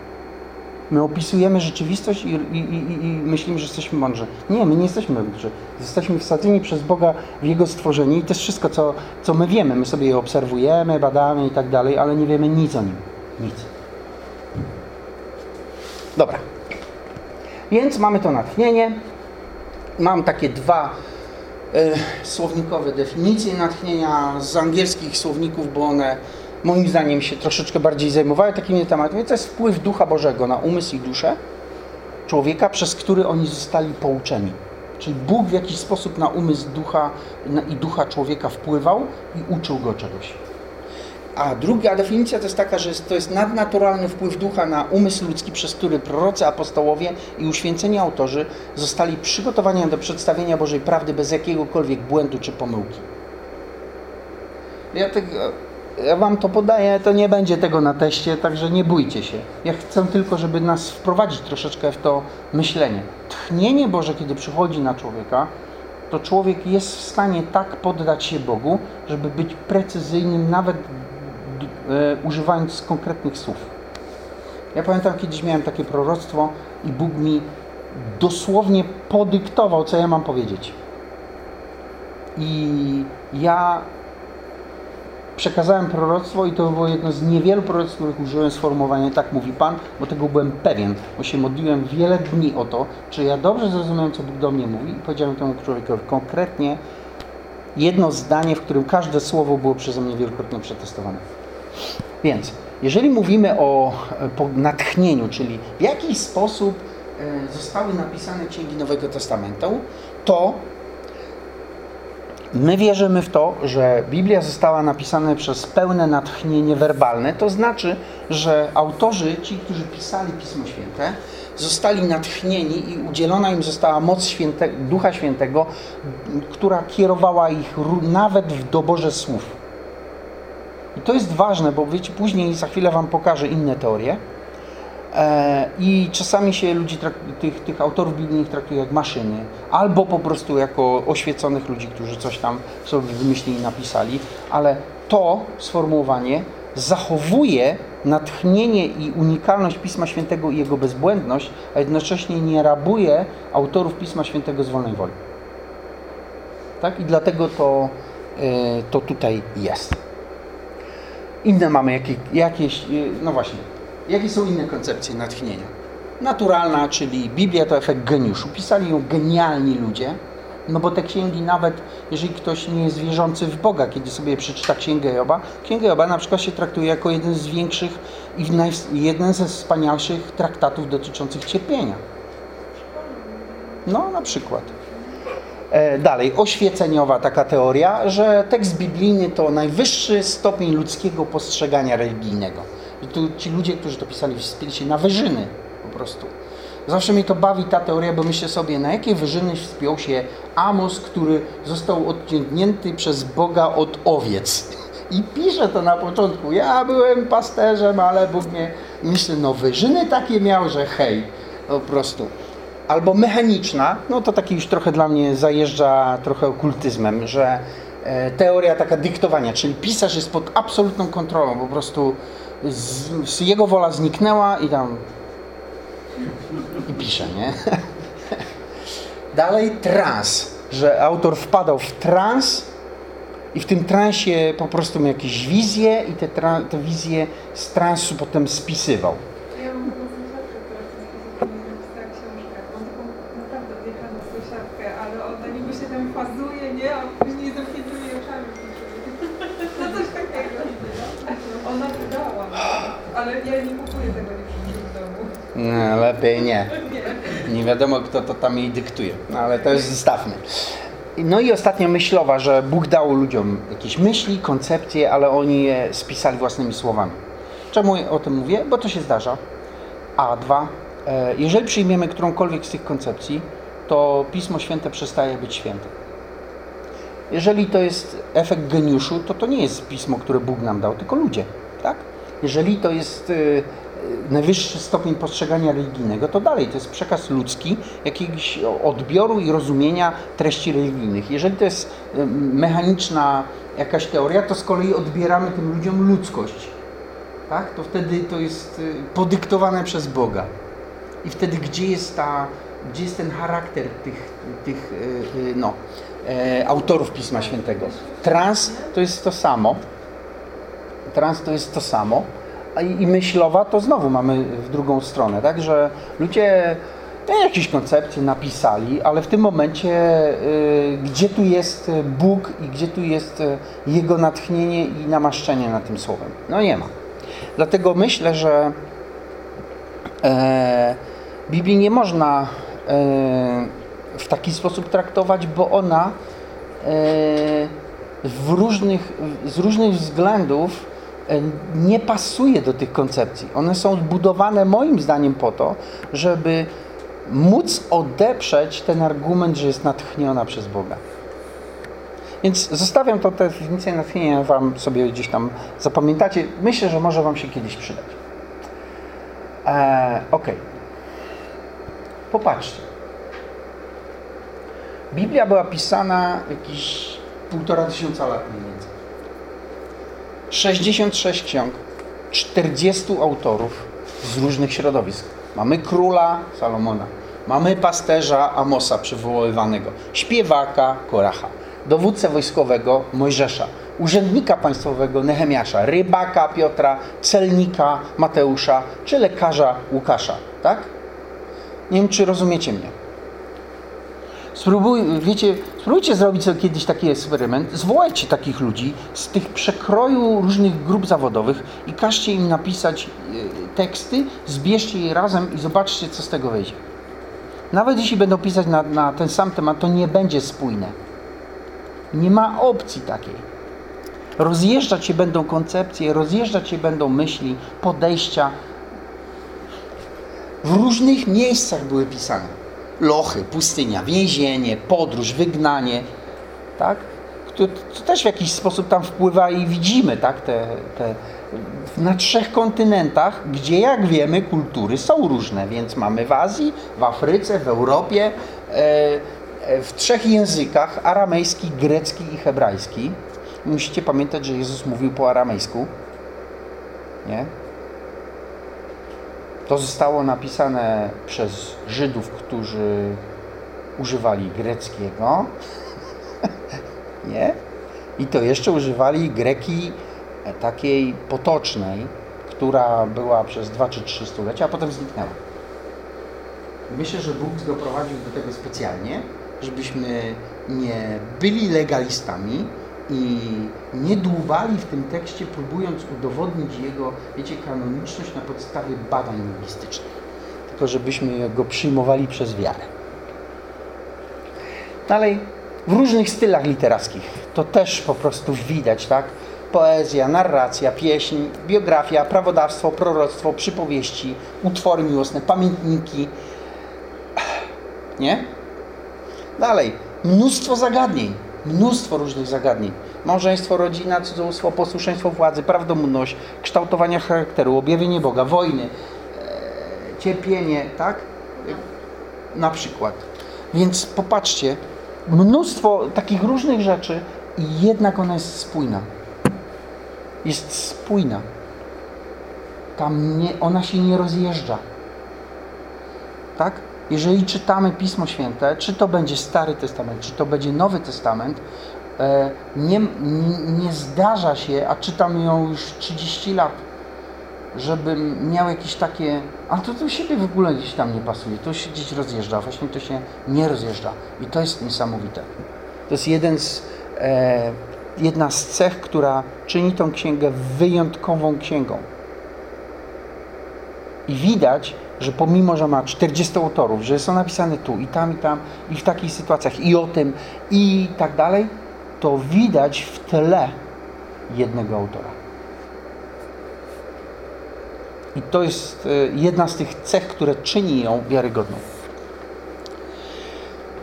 My opisujemy rzeczywistość i, i, i, i, myślimy, że jesteśmy mądrzy. Nie, my nie jesteśmy mądrzy. Jesteśmy wsadzeni przez Boga w Jego stworzenie i to jest wszystko, co, co my wiemy. My sobie je obserwujemy, badamy i tak dalej, ale nie wiemy nic o Nim. Nic. Dobra. Więc mamy to natchnienie. Mam takie dwa y, słownikowe definicje natchnienia z angielskich słowników, bo one moim zdaniem się troszeczkę bardziej zajmowały takimi tematami. To jest wpływ Ducha Bożego na umysł i duszę człowieka, przez który oni zostali pouczeni. Czyli Bóg w jakiś sposób na umysł ducha i ducha człowieka wpływał i uczył go czegoś. A druga definicja to jest taka, że to jest nadnaturalny wpływ ducha na umysł ludzki, przez który prorocy, apostołowie i uświęceni autorzy zostali przygotowani do przedstawienia Bożej prawdy bez jakiegokolwiek błędu czy pomyłki. Ja tego, ja Wam to podaję, to nie będzie tego na teście, także nie bójcie się. Ja chcę tylko, żeby nas wprowadzić troszeczkę w to myślenie. Tchnienie Boże, kiedy przychodzi na człowieka, to człowiek jest w stanie tak poddać się Bogu, żeby być precyzyjnym, nawet e, używając konkretnych słów. Ja pamiętam, kiedyś miałem takie proroctwo i Bóg mi dosłownie podyktował, co ja mam powiedzieć. I ja przekazałem proroctwo i to było jedno z niewielu proroctw, których użyłem sformułowania tak mówi Pan, bo tego byłem pewien, bo się modliłem wiele dni o to, czy ja dobrze zrozumiałem, co Bóg do mnie mówi i powiedziałem temu człowiekowi konkretnie jedno zdanie, w którym każde słowo było przeze mnie wielokrotnie przetestowane. Więc, jeżeli mówimy o e, natchnieniu, czyli w jaki sposób e, zostały napisane księgi Nowego Testamentu, to My wierzymy w to, że Biblia została napisana przez pełne natchnienie werbalne, to znaczy, że autorzy, ci, którzy pisali Pismo Święte, zostali natchnieni i udzielona im została moc święte, Ducha Świętego, która kierowała ich nawet w doborze słów. I to jest ważne, bo wiecie, później za chwilę Wam pokażę inne teorie. E, I czasami się ludzi, tych, tych autorów biblijnych traktuje jak maszyny, albo po prostu jako oświeconych ludzi, którzy coś tam sobie wymyślili i napisali, ale to sformułowanie zachowuje natchnienie i unikalność Pisma Świętego i jego bezbłędność, a jednocześnie nie rabuje autorów Pisma Świętego z wolnej woli. Tak? I dlatego to, e, to tutaj jest. Inne mamy jakieś, jakieś no właśnie, Jakie są inne koncepcje natchnienia? Naturalna, czyli Biblia to efekt geniuszu. Pisali ją genialni ludzie, no bo te księgi nawet, jeżeli ktoś nie jest wierzący w Boga, kiedy sobie przeczyta Księgę Joba, Księgę Joba na przykład się traktuje jako jeden z większych i jeden ze wspanialszych traktatów dotyczących cierpienia. No, na przykład. E, dalej, oświeceniowa taka teoria, że tekst biblijny to najwyższy stopień ludzkiego postrzegania religijnego tu ci ludzie, którzy to pisali, wspięli się na wyżyny po prostu. Zawsze mnie to bawi ta teoria, bo myślę sobie, na jakie wyżyny wspiął się Amos, który został odciągnięty przez Boga od owiec. I pisze to na początku. Ja byłem pasterzem, ale Bóg mnie... Myślę, no wyżyny takie miał, że hej, po prostu. Albo mechaniczna, no to taki już trochę dla mnie zajeżdża trochę okultyzmem, że e, teoria taka dyktowania, czyli pisarz jest pod absolutną kontrolą, po prostu z, z jego wola zniknęła i tam i pisze, nie? Dalej trans, że autor wpadał w trans i w tym transie po prostu miał jakieś wizje i te, te wizje z transu potem spisywał. Ja mam taką sąsiadkę, która napisała książkę. Mam taką naprawdę odjechaną sąsiadkę, ale ona niby się tam fazuje, nie? A później zamkniętymi oczami. No coś takiego. Ona wydała, ale ja nie kupuję tego nie w domu. No, lepiej nie. Nie wiadomo, kto to tam jej dyktuje, no, ale to jest zostawmy. No i ostatnia myślowa, że Bóg dał ludziom jakieś myśli, koncepcje, ale oni je spisali własnymi słowami. Czemu o tym mówię? Bo to się zdarza. A dwa, e, jeżeli przyjmiemy którąkolwiek z tych koncepcji, to Pismo Święte przestaje być święte. Jeżeli to jest efekt geniuszu, to to nie jest pismo, które Bóg nam dał, tylko ludzie. Tak? Jeżeli to jest y, najwyższy stopień postrzegania religijnego, to dalej to jest przekaz ludzki jakiegoś odbioru i rozumienia treści religijnych. Jeżeli to jest y, mechaniczna jakaś teoria, to z kolei odbieramy tym ludziom ludzkość. Tak? To wtedy to jest podyktowane przez Boga. I wtedy gdzie jest ta, gdzie jest ten charakter tych, tych no, e, autorów Pisma Świętego? Trans to jest to samo. Trans to jest to samo. I myślowa to znowu mamy w drugą stronę, tak, że ludzie jakieś koncepcje napisali, ale w tym momencie y, gdzie tu jest Bóg i gdzie tu jest Jego natchnienie i namaszczenie na tym słowem? No nie ma. Dlatego myślę, że e, Biblii nie można e, w taki sposób traktować, bo ona e, w różnych, z różnych względów nie pasuje do tych koncepcji. One są zbudowane moim zdaniem po to, żeby móc odeprzeć ten argument, że jest natchniona przez Boga. Więc zostawiam to definicję natchnienia, Wam sobie gdzieś tam zapamiętacie. Myślę, że może Wam się kiedyś przydać. Eee, ok. Popatrzcie. Biblia była pisana jakieś półtora tysiąca lat więcej. 66 ksiąg, 40 autorów z różnych środowisk. Mamy króla Salomona, mamy pasterza Amosa przywoływanego, śpiewaka Koracha, dowódcę wojskowego Mojżesza, urzędnika państwowego Nehemiasza, rybaka Piotra, celnika Mateusza, czy lekarza Łukasza, tak? Nie wiem, czy rozumiecie mnie. Spróbuj, wiecie, spróbujcie zrobić sobie kiedyś taki eksperyment. Zwołajcie takich ludzi z tych przekroju różnych grup zawodowych i każcie im napisać e, teksty, zbierzcie je razem i zobaczcie, co z tego wyjdzie. Nawet jeśli będą pisać na, na ten sam temat, to nie będzie spójne. Nie ma opcji takiej. Rozjeżdżać się będą koncepcje, rozjeżdżać się będą myśli, podejścia. W różnych miejscach były pisane. Lochy, pustynia, więzienie, podróż, wygnanie. Tak? To, to też w jakiś sposób tam wpływa i widzimy tak? te, te, na trzech kontynentach, gdzie jak wiemy kultury są różne, więc mamy w Azji, w Afryce, w Europie, e, e, w trzech językach, aramejski, grecki i hebrajski. Musicie pamiętać, że Jezus mówił po aramejsku. Nie? To zostało napisane przez Żydów, którzy używali greckiego. Nie? I to jeszcze używali greki takiej potocznej, która była przez dwa czy trzy stulecia, a potem zniknęła. Myślę, że Bóg doprowadził do tego specjalnie, żebyśmy nie byli legalistami i nie dłubali w tym tekście, próbując udowodnić jego, wiecie, kanoniczność na podstawie badań lingwistycznych, tylko żebyśmy go przyjmowali przez wiarę. Dalej, w różnych stylach literackich to też po prostu widać, tak? poezja, narracja, pieśń, biografia, prawodawstwo, proroctwo, przypowieści, utwory miłosne, pamiętniki. Nie? Dalej, mnóstwo zagadnień, mnóstwo różnych zagadnień. Małżeństwo, rodzina, cudzołóstwo, posłuszeństwo władzy, prawdomówność, kształtowania charakteru, objawienie Boga, wojny, e, cierpienie, tak? Na przykład. Więc popatrzcie, mnóstwo takich różnych rzeczy i jednak ona jest spójna jest spójna. Tam nie, ona się nie rozjeżdża. Tak? Jeżeli czytamy Pismo Święte, czy to będzie Stary Testament, czy to będzie Nowy Testament, e, nie, nie zdarza się, a czytam ją już 30 lat, żebym miał jakieś takie, a to do siebie w ogóle gdzieś tam nie pasuje, to się gdzieś rozjeżdża, właśnie to się nie rozjeżdża i to jest niesamowite. To jest jeden z e, jedna z cech, która czyni tą księgę wyjątkową księgą. I widać, że pomimo, że ma 40 autorów, że są napisane tu i tam i tam i w takich sytuacjach i o tym i tak dalej, to widać w tle jednego autora. I to jest e, jedna z tych cech, które czyni ją wiarygodną.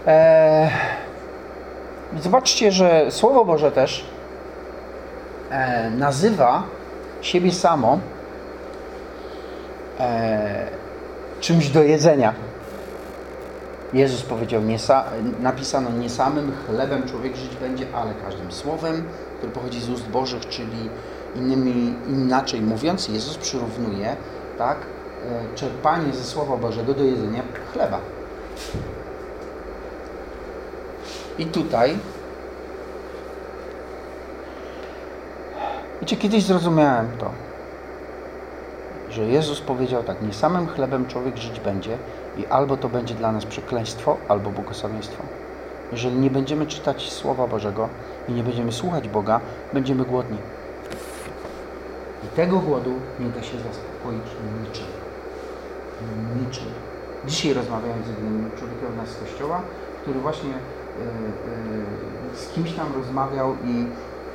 Eee... Zobaczcie, że Słowo Boże też e, nazywa siebie samo e, czymś do jedzenia. Jezus powiedział, nie napisano nie samym chlebem człowiek żyć będzie, ale każdym słowem, które pochodzi z ust Bożych, czyli innymi, inaczej mówiąc, Jezus przyrównuje tak, e, czerpanie ze Słowa Bożego do jedzenia chleba. I tutaj Wiecie, kiedyś zrozumiałem to, że Jezus powiedział tak, nie samym chlebem człowiek żyć będzie i albo to będzie dla nas przekleństwo, albo błogosławieństwo. Jeżeli nie będziemy czytać Słowa Bożego i nie będziemy słuchać Boga, będziemy głodni. I tego głodu nie da się zaspokoić niczym. Niczym. Dzisiaj rozmawiałem z jednym człowiekiem u nas z kościoła, który właśnie Y, y, z kimś tam rozmawiał i,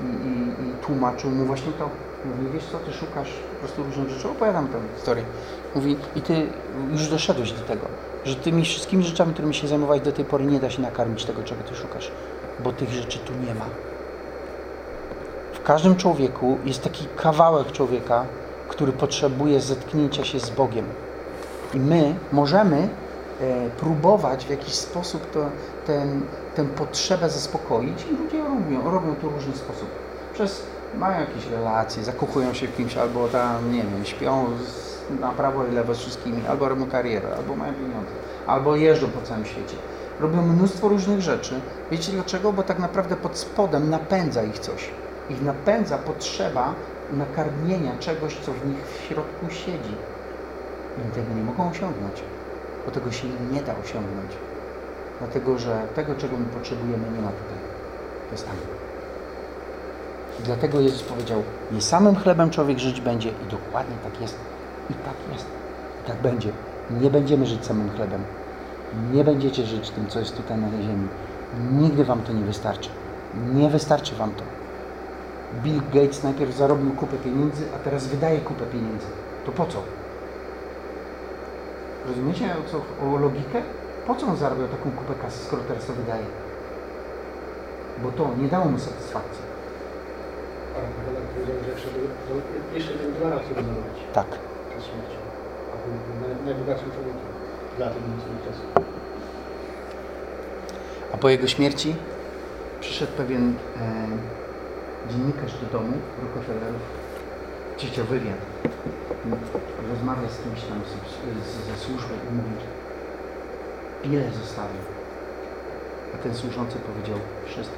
i, i, i tłumaczył mu właśnie to. Mówi, wiesz co, ty szukasz prostu różnych rzeczy. Opowiadam tę historię. Mówi, i ty już doszedłeś do tego, że tymi wszystkimi rzeczami, którymi się zajmowałeś do tej pory, nie da się nakarmić tego, czego ty szukasz, bo tych rzeczy tu nie ma. W każdym człowieku jest taki kawałek człowieka, który potrzebuje zetknięcia się z Bogiem. I my możemy e, próbować w jakiś sposób to, ten, tę potrzebę zaspokoić i ludzie robią, robią to w różny sposób. Przez mają jakieś relacje, zakochują się w kimś, albo tam, nie wiem, śpią z, na prawo i lewo z wszystkimi, albo robią karierę, albo mają pieniądze, albo jeżdżą po całym świecie. Robią mnóstwo różnych rzeczy. Wiecie dlaczego? Bo tak naprawdę pod spodem napędza ich coś. Ich napędza potrzeba nakarmienia czegoś, co w nich w środku siedzi. I tego nie mogą osiągnąć, bo tego się im nie da osiągnąć. Dlatego, że tego, czego my potrzebujemy, nie ma tutaj. To jest tam. I dlatego Jezus powiedział, nie samym chlebem człowiek żyć będzie i dokładnie tak jest. I tak jest. I tak będzie. Nie będziemy żyć samym chlebem. Nie będziecie żyć tym, co jest tutaj na tej ziemi. Nigdy wam to nie wystarczy. Nie wystarczy wam to. Bill Gates najpierw zarobił kupę pieniędzy, a teraz wydaje kupę pieniędzy. To po co? Rozumiecie o, co, o logikę? Po co on zarabiał taką kupę kasy, skoro teraz to wydaje? Bo to nie dało mu satysfakcji. Ale Bogdan powiedział, że jeszcze, do- jeszcze ten dolara chce zarobić Tak. przed śmiercią. A był naj- najbogatszym człowiekiem dla swoich czasów. A po jego śmierci przyszedł pewien e, dziennikarz do domu Rockefellerów, ciocio wywiad. Rozmawia z kimś tam z, z, ze służby i mówi, ile zostawił. A ten służący powiedział. Wszystko.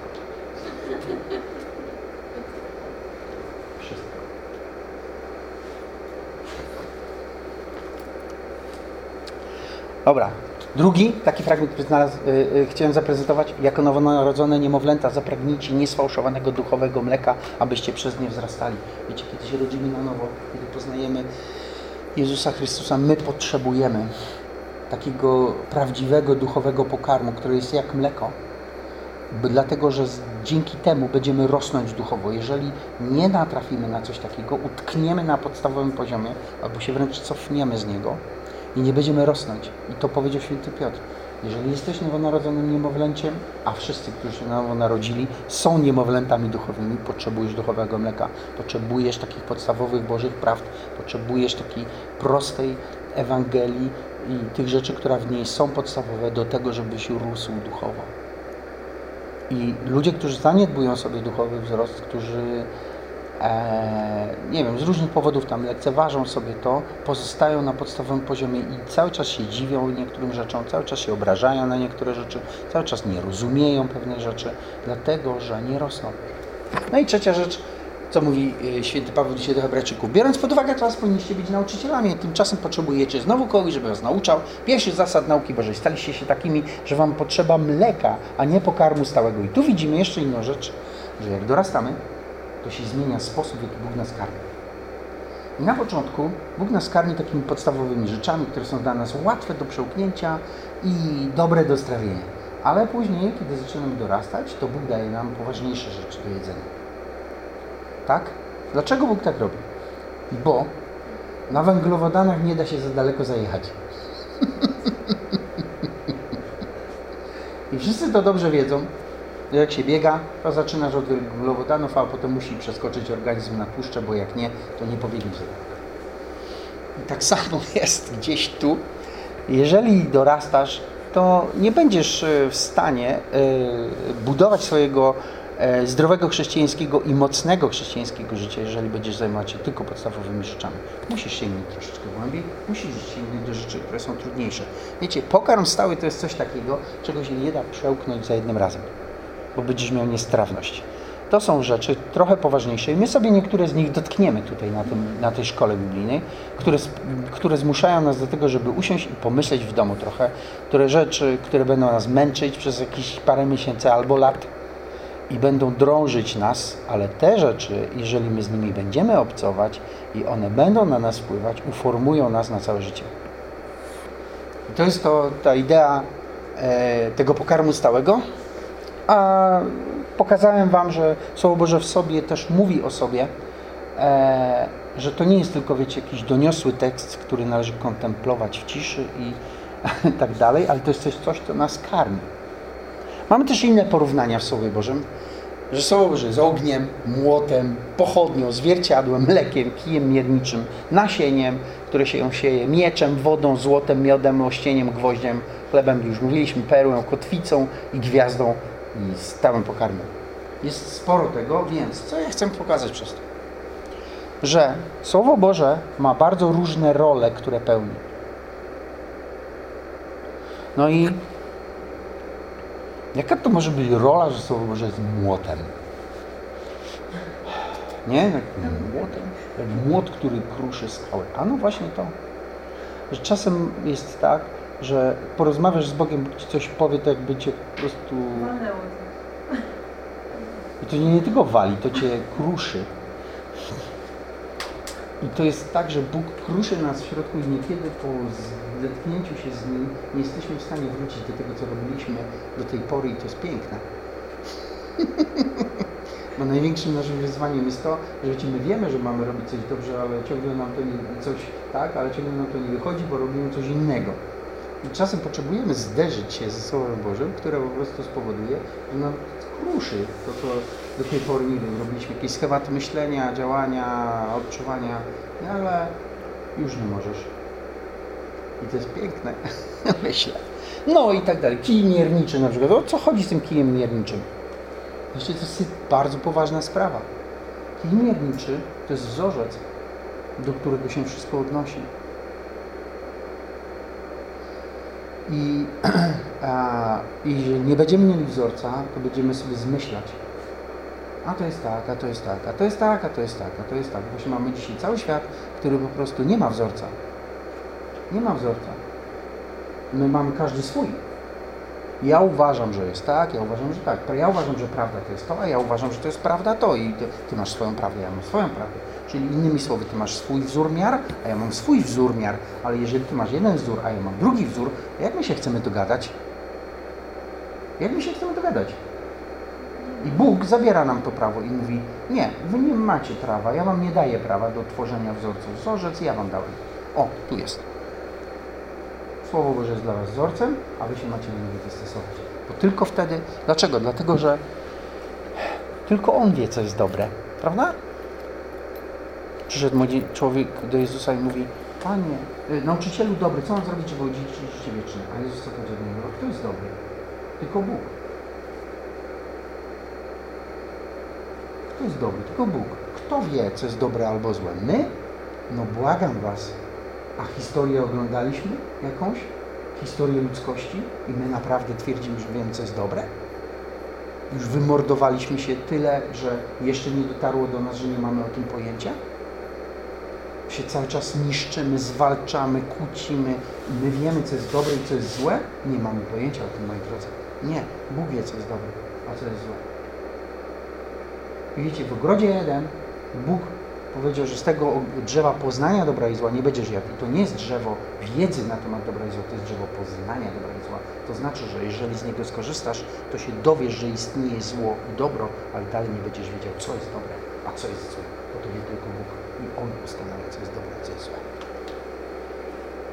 Dobra. Drugi taki fragment, który znalazł, y, y, chciałem zaprezentować. Jako nowonarodzone niemowlęta zapragnijcie niesfałszowanego duchowego mleka, abyście przez nie wzrastali. Wiecie, kiedy się rodzimy na nowo, kiedy poznajemy Jezusa Chrystusa, my potrzebujemy takiego prawdziwego duchowego pokarmu, który jest jak mleko. Dlatego, że dzięki temu będziemy rosnąć duchowo. Jeżeli nie natrafimy na coś takiego, utkniemy na podstawowym poziomie, albo się wręcz cofniemy z niego, i nie będziemy rosnąć. I to powiedział święty Piotr. Jeżeli jesteś nowonarodzonym niemowlęciem, a wszyscy, którzy się nowo narodzili, są niemowlętami duchowymi, potrzebujesz duchowego mleka, potrzebujesz takich podstawowych Bożych prawd, potrzebujesz takiej prostej Ewangelii i tych rzeczy, które w niej są podstawowe do tego, żebyś rósł duchowo. I ludzie, którzy zaniedbują sobie duchowy wzrost, którzy nie wiem, z różnych powodów tam lekceważą sobie to, pozostają na podstawowym poziomie i cały czas się dziwią niektórym rzeczom, cały czas się obrażają na niektóre rzeczy, cały czas nie rozumieją pewnych rzeczy, dlatego że nie rosną. No i trzecia rzecz, co mówi e, święty Paweł dzisiaj do Hebrajczyków. Biorąc pod uwagę was powinniście być nauczycielami, tymczasem potrzebujecie znowu kogoś, żeby was nauczał. Pierwszy zasad nauki Bożej. Staliście się takimi, że wam potrzeba mleka, a nie pokarmu stałego. I tu widzimy jeszcze inną rzecz, że jak dorastamy, to się zmienia sposób, w jaki Bóg nas karmi. I na początku Bóg nas karmi takimi podstawowymi rzeczami, które są dla nas łatwe do przełknięcia i dobre do strawienia. Ale później, kiedy zaczynamy dorastać, to Bóg daje nam poważniejsze rzeczy do jedzenia. Tak? Dlaczego Bóg tak robi? Bo na węglowodanach nie da się za daleko zajechać. I wszyscy to dobrze wiedzą, jak się biega, to zaczynasz od węglowodanów, a potem musi przeskoczyć organizm na tłuszcze, bo jak nie, to nie pobiegniesz tak samo jest gdzieś tu. Jeżeli dorastasz, to nie będziesz e, w stanie e, budować swojego e, zdrowego chrześcijańskiego i mocnego chrześcijańskiego życia, jeżeli będziesz zajmować się tylko podstawowymi rzeczami. Musisz sięgnąć troszeczkę głębiej, musisz sięgnąć do rzeczy, które są trudniejsze. Wiecie, pokarm stały to jest coś takiego, czego się nie da przełknąć za jednym razem, bo będziesz miał niestrawność. To są rzeczy trochę poważniejsze i my sobie niektóre z nich dotkniemy tutaj na, tym, na tej szkole biblijnej, które, które zmuszają nas do tego, żeby usiąść i pomyśleć w domu trochę, które rzeczy, które będą nas męczyć przez jakieś parę miesięcy albo lat i będą drążyć nas, ale te rzeczy, jeżeli my z nimi będziemy obcować i one będą na nas wpływać, uformują nas na całe życie. I to jest to, ta idea e, tego pokarmu stałego, a pokazałem Wam, że Słowo Boże w sobie też mówi o sobie, e, że to nie jest tylko, wiecie, jakiś doniosły tekst, który należy kontemplować w ciszy i tak dalej, ale to jest coś, coś, co nas karmi. Mamy też inne porównania w Słowie Bożym, że Słowo Boże jest ogniem, młotem, pochodnią, zwierciadłem, mlekiem, kijem mierniczym, nasieniem, które się ją sieje, mieczem, wodą, złotem, miodem, ościeniem, gwoździem, chlebem, już mówiliśmy, perłą, kotwicą i gwiazdą i stałym pokarmem. Jest sporo tego, więc co ja chcę pokazać przez to? Że Słowo Boże ma bardzo różne role, które pełni. No i jaka to może być rola, że Słowo Boże jest młotem? Nie? Jak młotem, jak młot, który kruszy skały. A no właśnie to. Że czasem jest tak, że porozmawiasz z Bogiem, Bóg ci coś powie, to jakby cię po prostu... I to nie, nie tylko wali, to cię kruszy. I to jest tak, że Bóg kruszy nas w środku i niekiedy po zetknięciu się z Nim nie jesteśmy w stanie wrócić do tego, co robiliśmy do tej pory i to jest piękne. Bo największym naszym wyzwaniem jest to, że wiecie, my wiemy, że mamy robić coś dobrze, ale ciągle nam to nie, coś, tak, ale ciągle nam to nie wychodzi, bo robimy coś innego. Czasem potrzebujemy zderzyć się ze Słowem Bożym, które po prostu spowoduje, że nam kruszy to, co do tej pory, nie wiem, robiliśmy jakieś schematy myślenia, działania, odczuwania, no ale już nie możesz. I to jest piękne, myślę. No i tak dalej. Kij mierniczy na przykład. O co chodzi z tym kijem mierniczym? Właściwie to jest bardzo poważna sprawa. Kij mierniczy to jest wzorzec, do którego się wszystko odnosi. I, a, I nie będziemy mieli wzorca, to będziemy sobie zmyślać. A to jest tak, a to jest tak, a to jest tak, a to jest tak, a to jest tak. Właśnie mamy dzisiaj cały świat, który po prostu nie ma wzorca. Nie ma wzorca. My mamy każdy swój. Ja uważam, że jest tak, ja uważam, że tak. Ja uważam, że prawda to jest to, a ja uważam, że to jest prawda to i ty, ty masz swoją prawdę, ja mam swoją prawdę. Czyli innymi słowy, ty masz swój wzór miar, a ja mam swój wzór miar, ale jeżeli ty masz jeden wzór, a ja mam drugi wzór, jak my się chcemy dogadać? Jak my się chcemy dogadać? I Bóg zabiera nam to prawo i mówi, nie, wy nie macie prawa, ja wam nie daję prawa do tworzenia wzorców. Wzorzec ja wam dałem. O, tu jest. Słowo Boże jest dla was wzorcem, a wy się macie na niego dostosować. Bo tylko wtedy, dlaczego? Dlatego, że tylko On wie, co jest dobre. Prawda? Przyszedł młodzi człowiek do Jezusa i mówi, Panie, y, nauczycielu dobry, co mam zrobić, żeby udzielić życie wieczne? A Jezus powiedział do niego, kto jest dobry? Tylko Bóg. Kto jest dobry? Tylko Bóg. Kto wie, co jest dobre albo złe? My? No błagam Was. A historię oglądaliśmy jakąś? Historię ludzkości? I my naprawdę twierdzimy, że wiemy, co jest dobre? Już wymordowaliśmy się tyle, że jeszcze nie dotarło do nas, że nie mamy o tym pojęcia? Się cały czas niszczymy, zwalczamy, kłócimy. My wiemy, co jest dobre i co jest złe? Nie mamy pojęcia o tym, moi drodzy. Nie. Bóg wie, co jest dobre, a co jest złe. I wiecie, w ogrodzie jeden Bóg powiedział, że z tego drzewa poznania dobra i zła nie będziesz jadł. I to nie jest drzewo wiedzy na temat dobra i zła, to jest drzewo poznania dobra i zła. To znaczy, że jeżeli z niego skorzystasz, to się dowiesz, że istnieje zło i dobro, ale dalej nie będziesz wiedział, co jest dobre, a co jest złe. Bo to wie tylko Bóg On ustanawia, co jest dobre, co jest złe.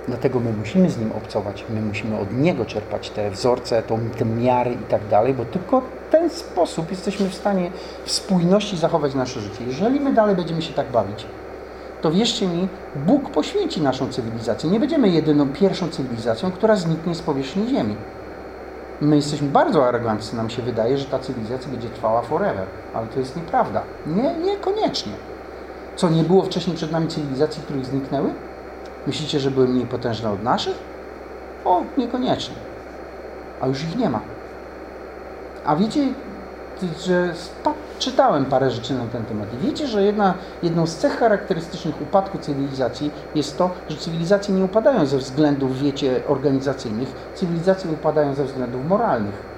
Dlatego my musimy z Nim obcować, my musimy od Niego czerpać te wzorce, tą, te miary i tak dalej, bo tylko w ten sposób jesteśmy w stanie w spójności zachować nasze życie. Jeżeli my dalej będziemy się tak bawić, to wierzcie mi, Bóg poświęci naszą cywilizację. Nie będziemy jedyną, pierwszą cywilizacją, która zniknie z powierzchni Ziemi. My jesteśmy bardzo aroganccy, nam się wydaje, że ta cywilizacja będzie trwała forever, ale to jest nieprawda. Nie, niekoniecznie. Co, nie było wcześniej przed nami cywilizacji, których zniknęły? Myślicie, że były mniej potężne od naszych? O, niekoniecznie. A już ich nie ma. A wiecie, że czytałem parę rzeczy na ten temat. I wiecie, że jedna, jedną z cech charakterystycznych upadku cywilizacji jest to, że cywilizacje nie upadają ze względów, wiecie, organizacyjnych. Cywilizacje upadają ze względów moralnych.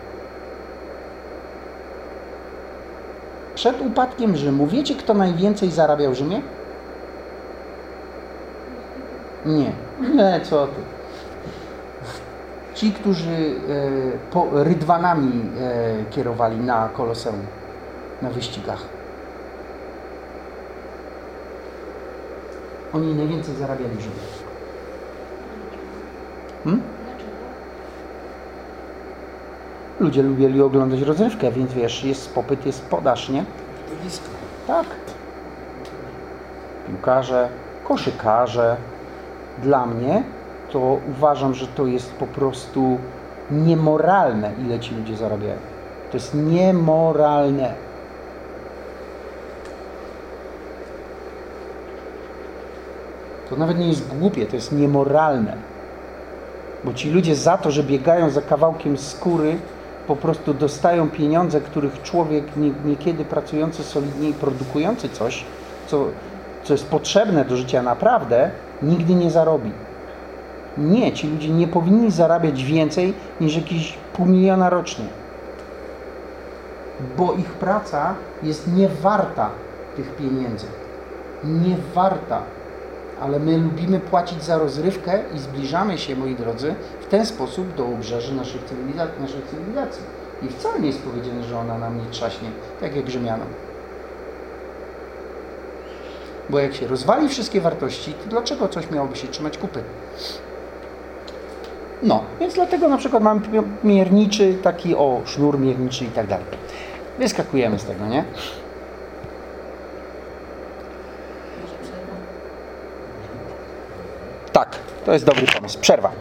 Przed upadkiem Rzymu, wiecie, kto najwięcej zarabiał w Rzymie? Nie. Nie, co ty. Ci, którzy e, rydwanami e, kierowali na Koloseum, na wyścigach. Oni najwięcej zarabiali w Rzymie. Hmm? Dlaczego? Ludzie lubili oglądać rozrywkę, więc wiesz, jest popyt, jest podaż, nie? Blisko. Tak. Piłkarze, koszykarze. Dla mnie to uważam, że to jest po prostu niemoralne, ile ci ludzie zarabiają. To jest niemoralne. To nawet nie jest głupie, to jest niemoralne. Bo ci ludzie za to, że biegają za kawałkiem skóry, po prostu dostają pieniądze, których człowiek nie, niekiedy pracujący solidnie i produkujący coś, co, co jest potrzebne do życia naprawdę, nigdy nie zarobi. Nie, ci ludzie nie powinni zarabiać więcej niż jakieś pół miliona rocznie. Bo ich praca jest niewarta tych pieniędzy. Niewarta. Ale my lubimy płacić za rozrywkę i zbliżamy się, moi drodzy, w ten sposób do obrzeży naszych cywilizacji. Naszej cywilizacji. I wcale nie jest powiedziane, że ona nam nie trzaśnie, tak jak Rzymianom. Bo jak się rozwali wszystkie wartości, to dlaczego coś miałoby się trzymać kupy? No, więc dlatego na przykład mamy mierniczy, taki o, sznur mierniczy i tak dalej. Wyskakujemy z tego, nie? Może przerwa. Tak, to jest dobry pomysł. Przerwa.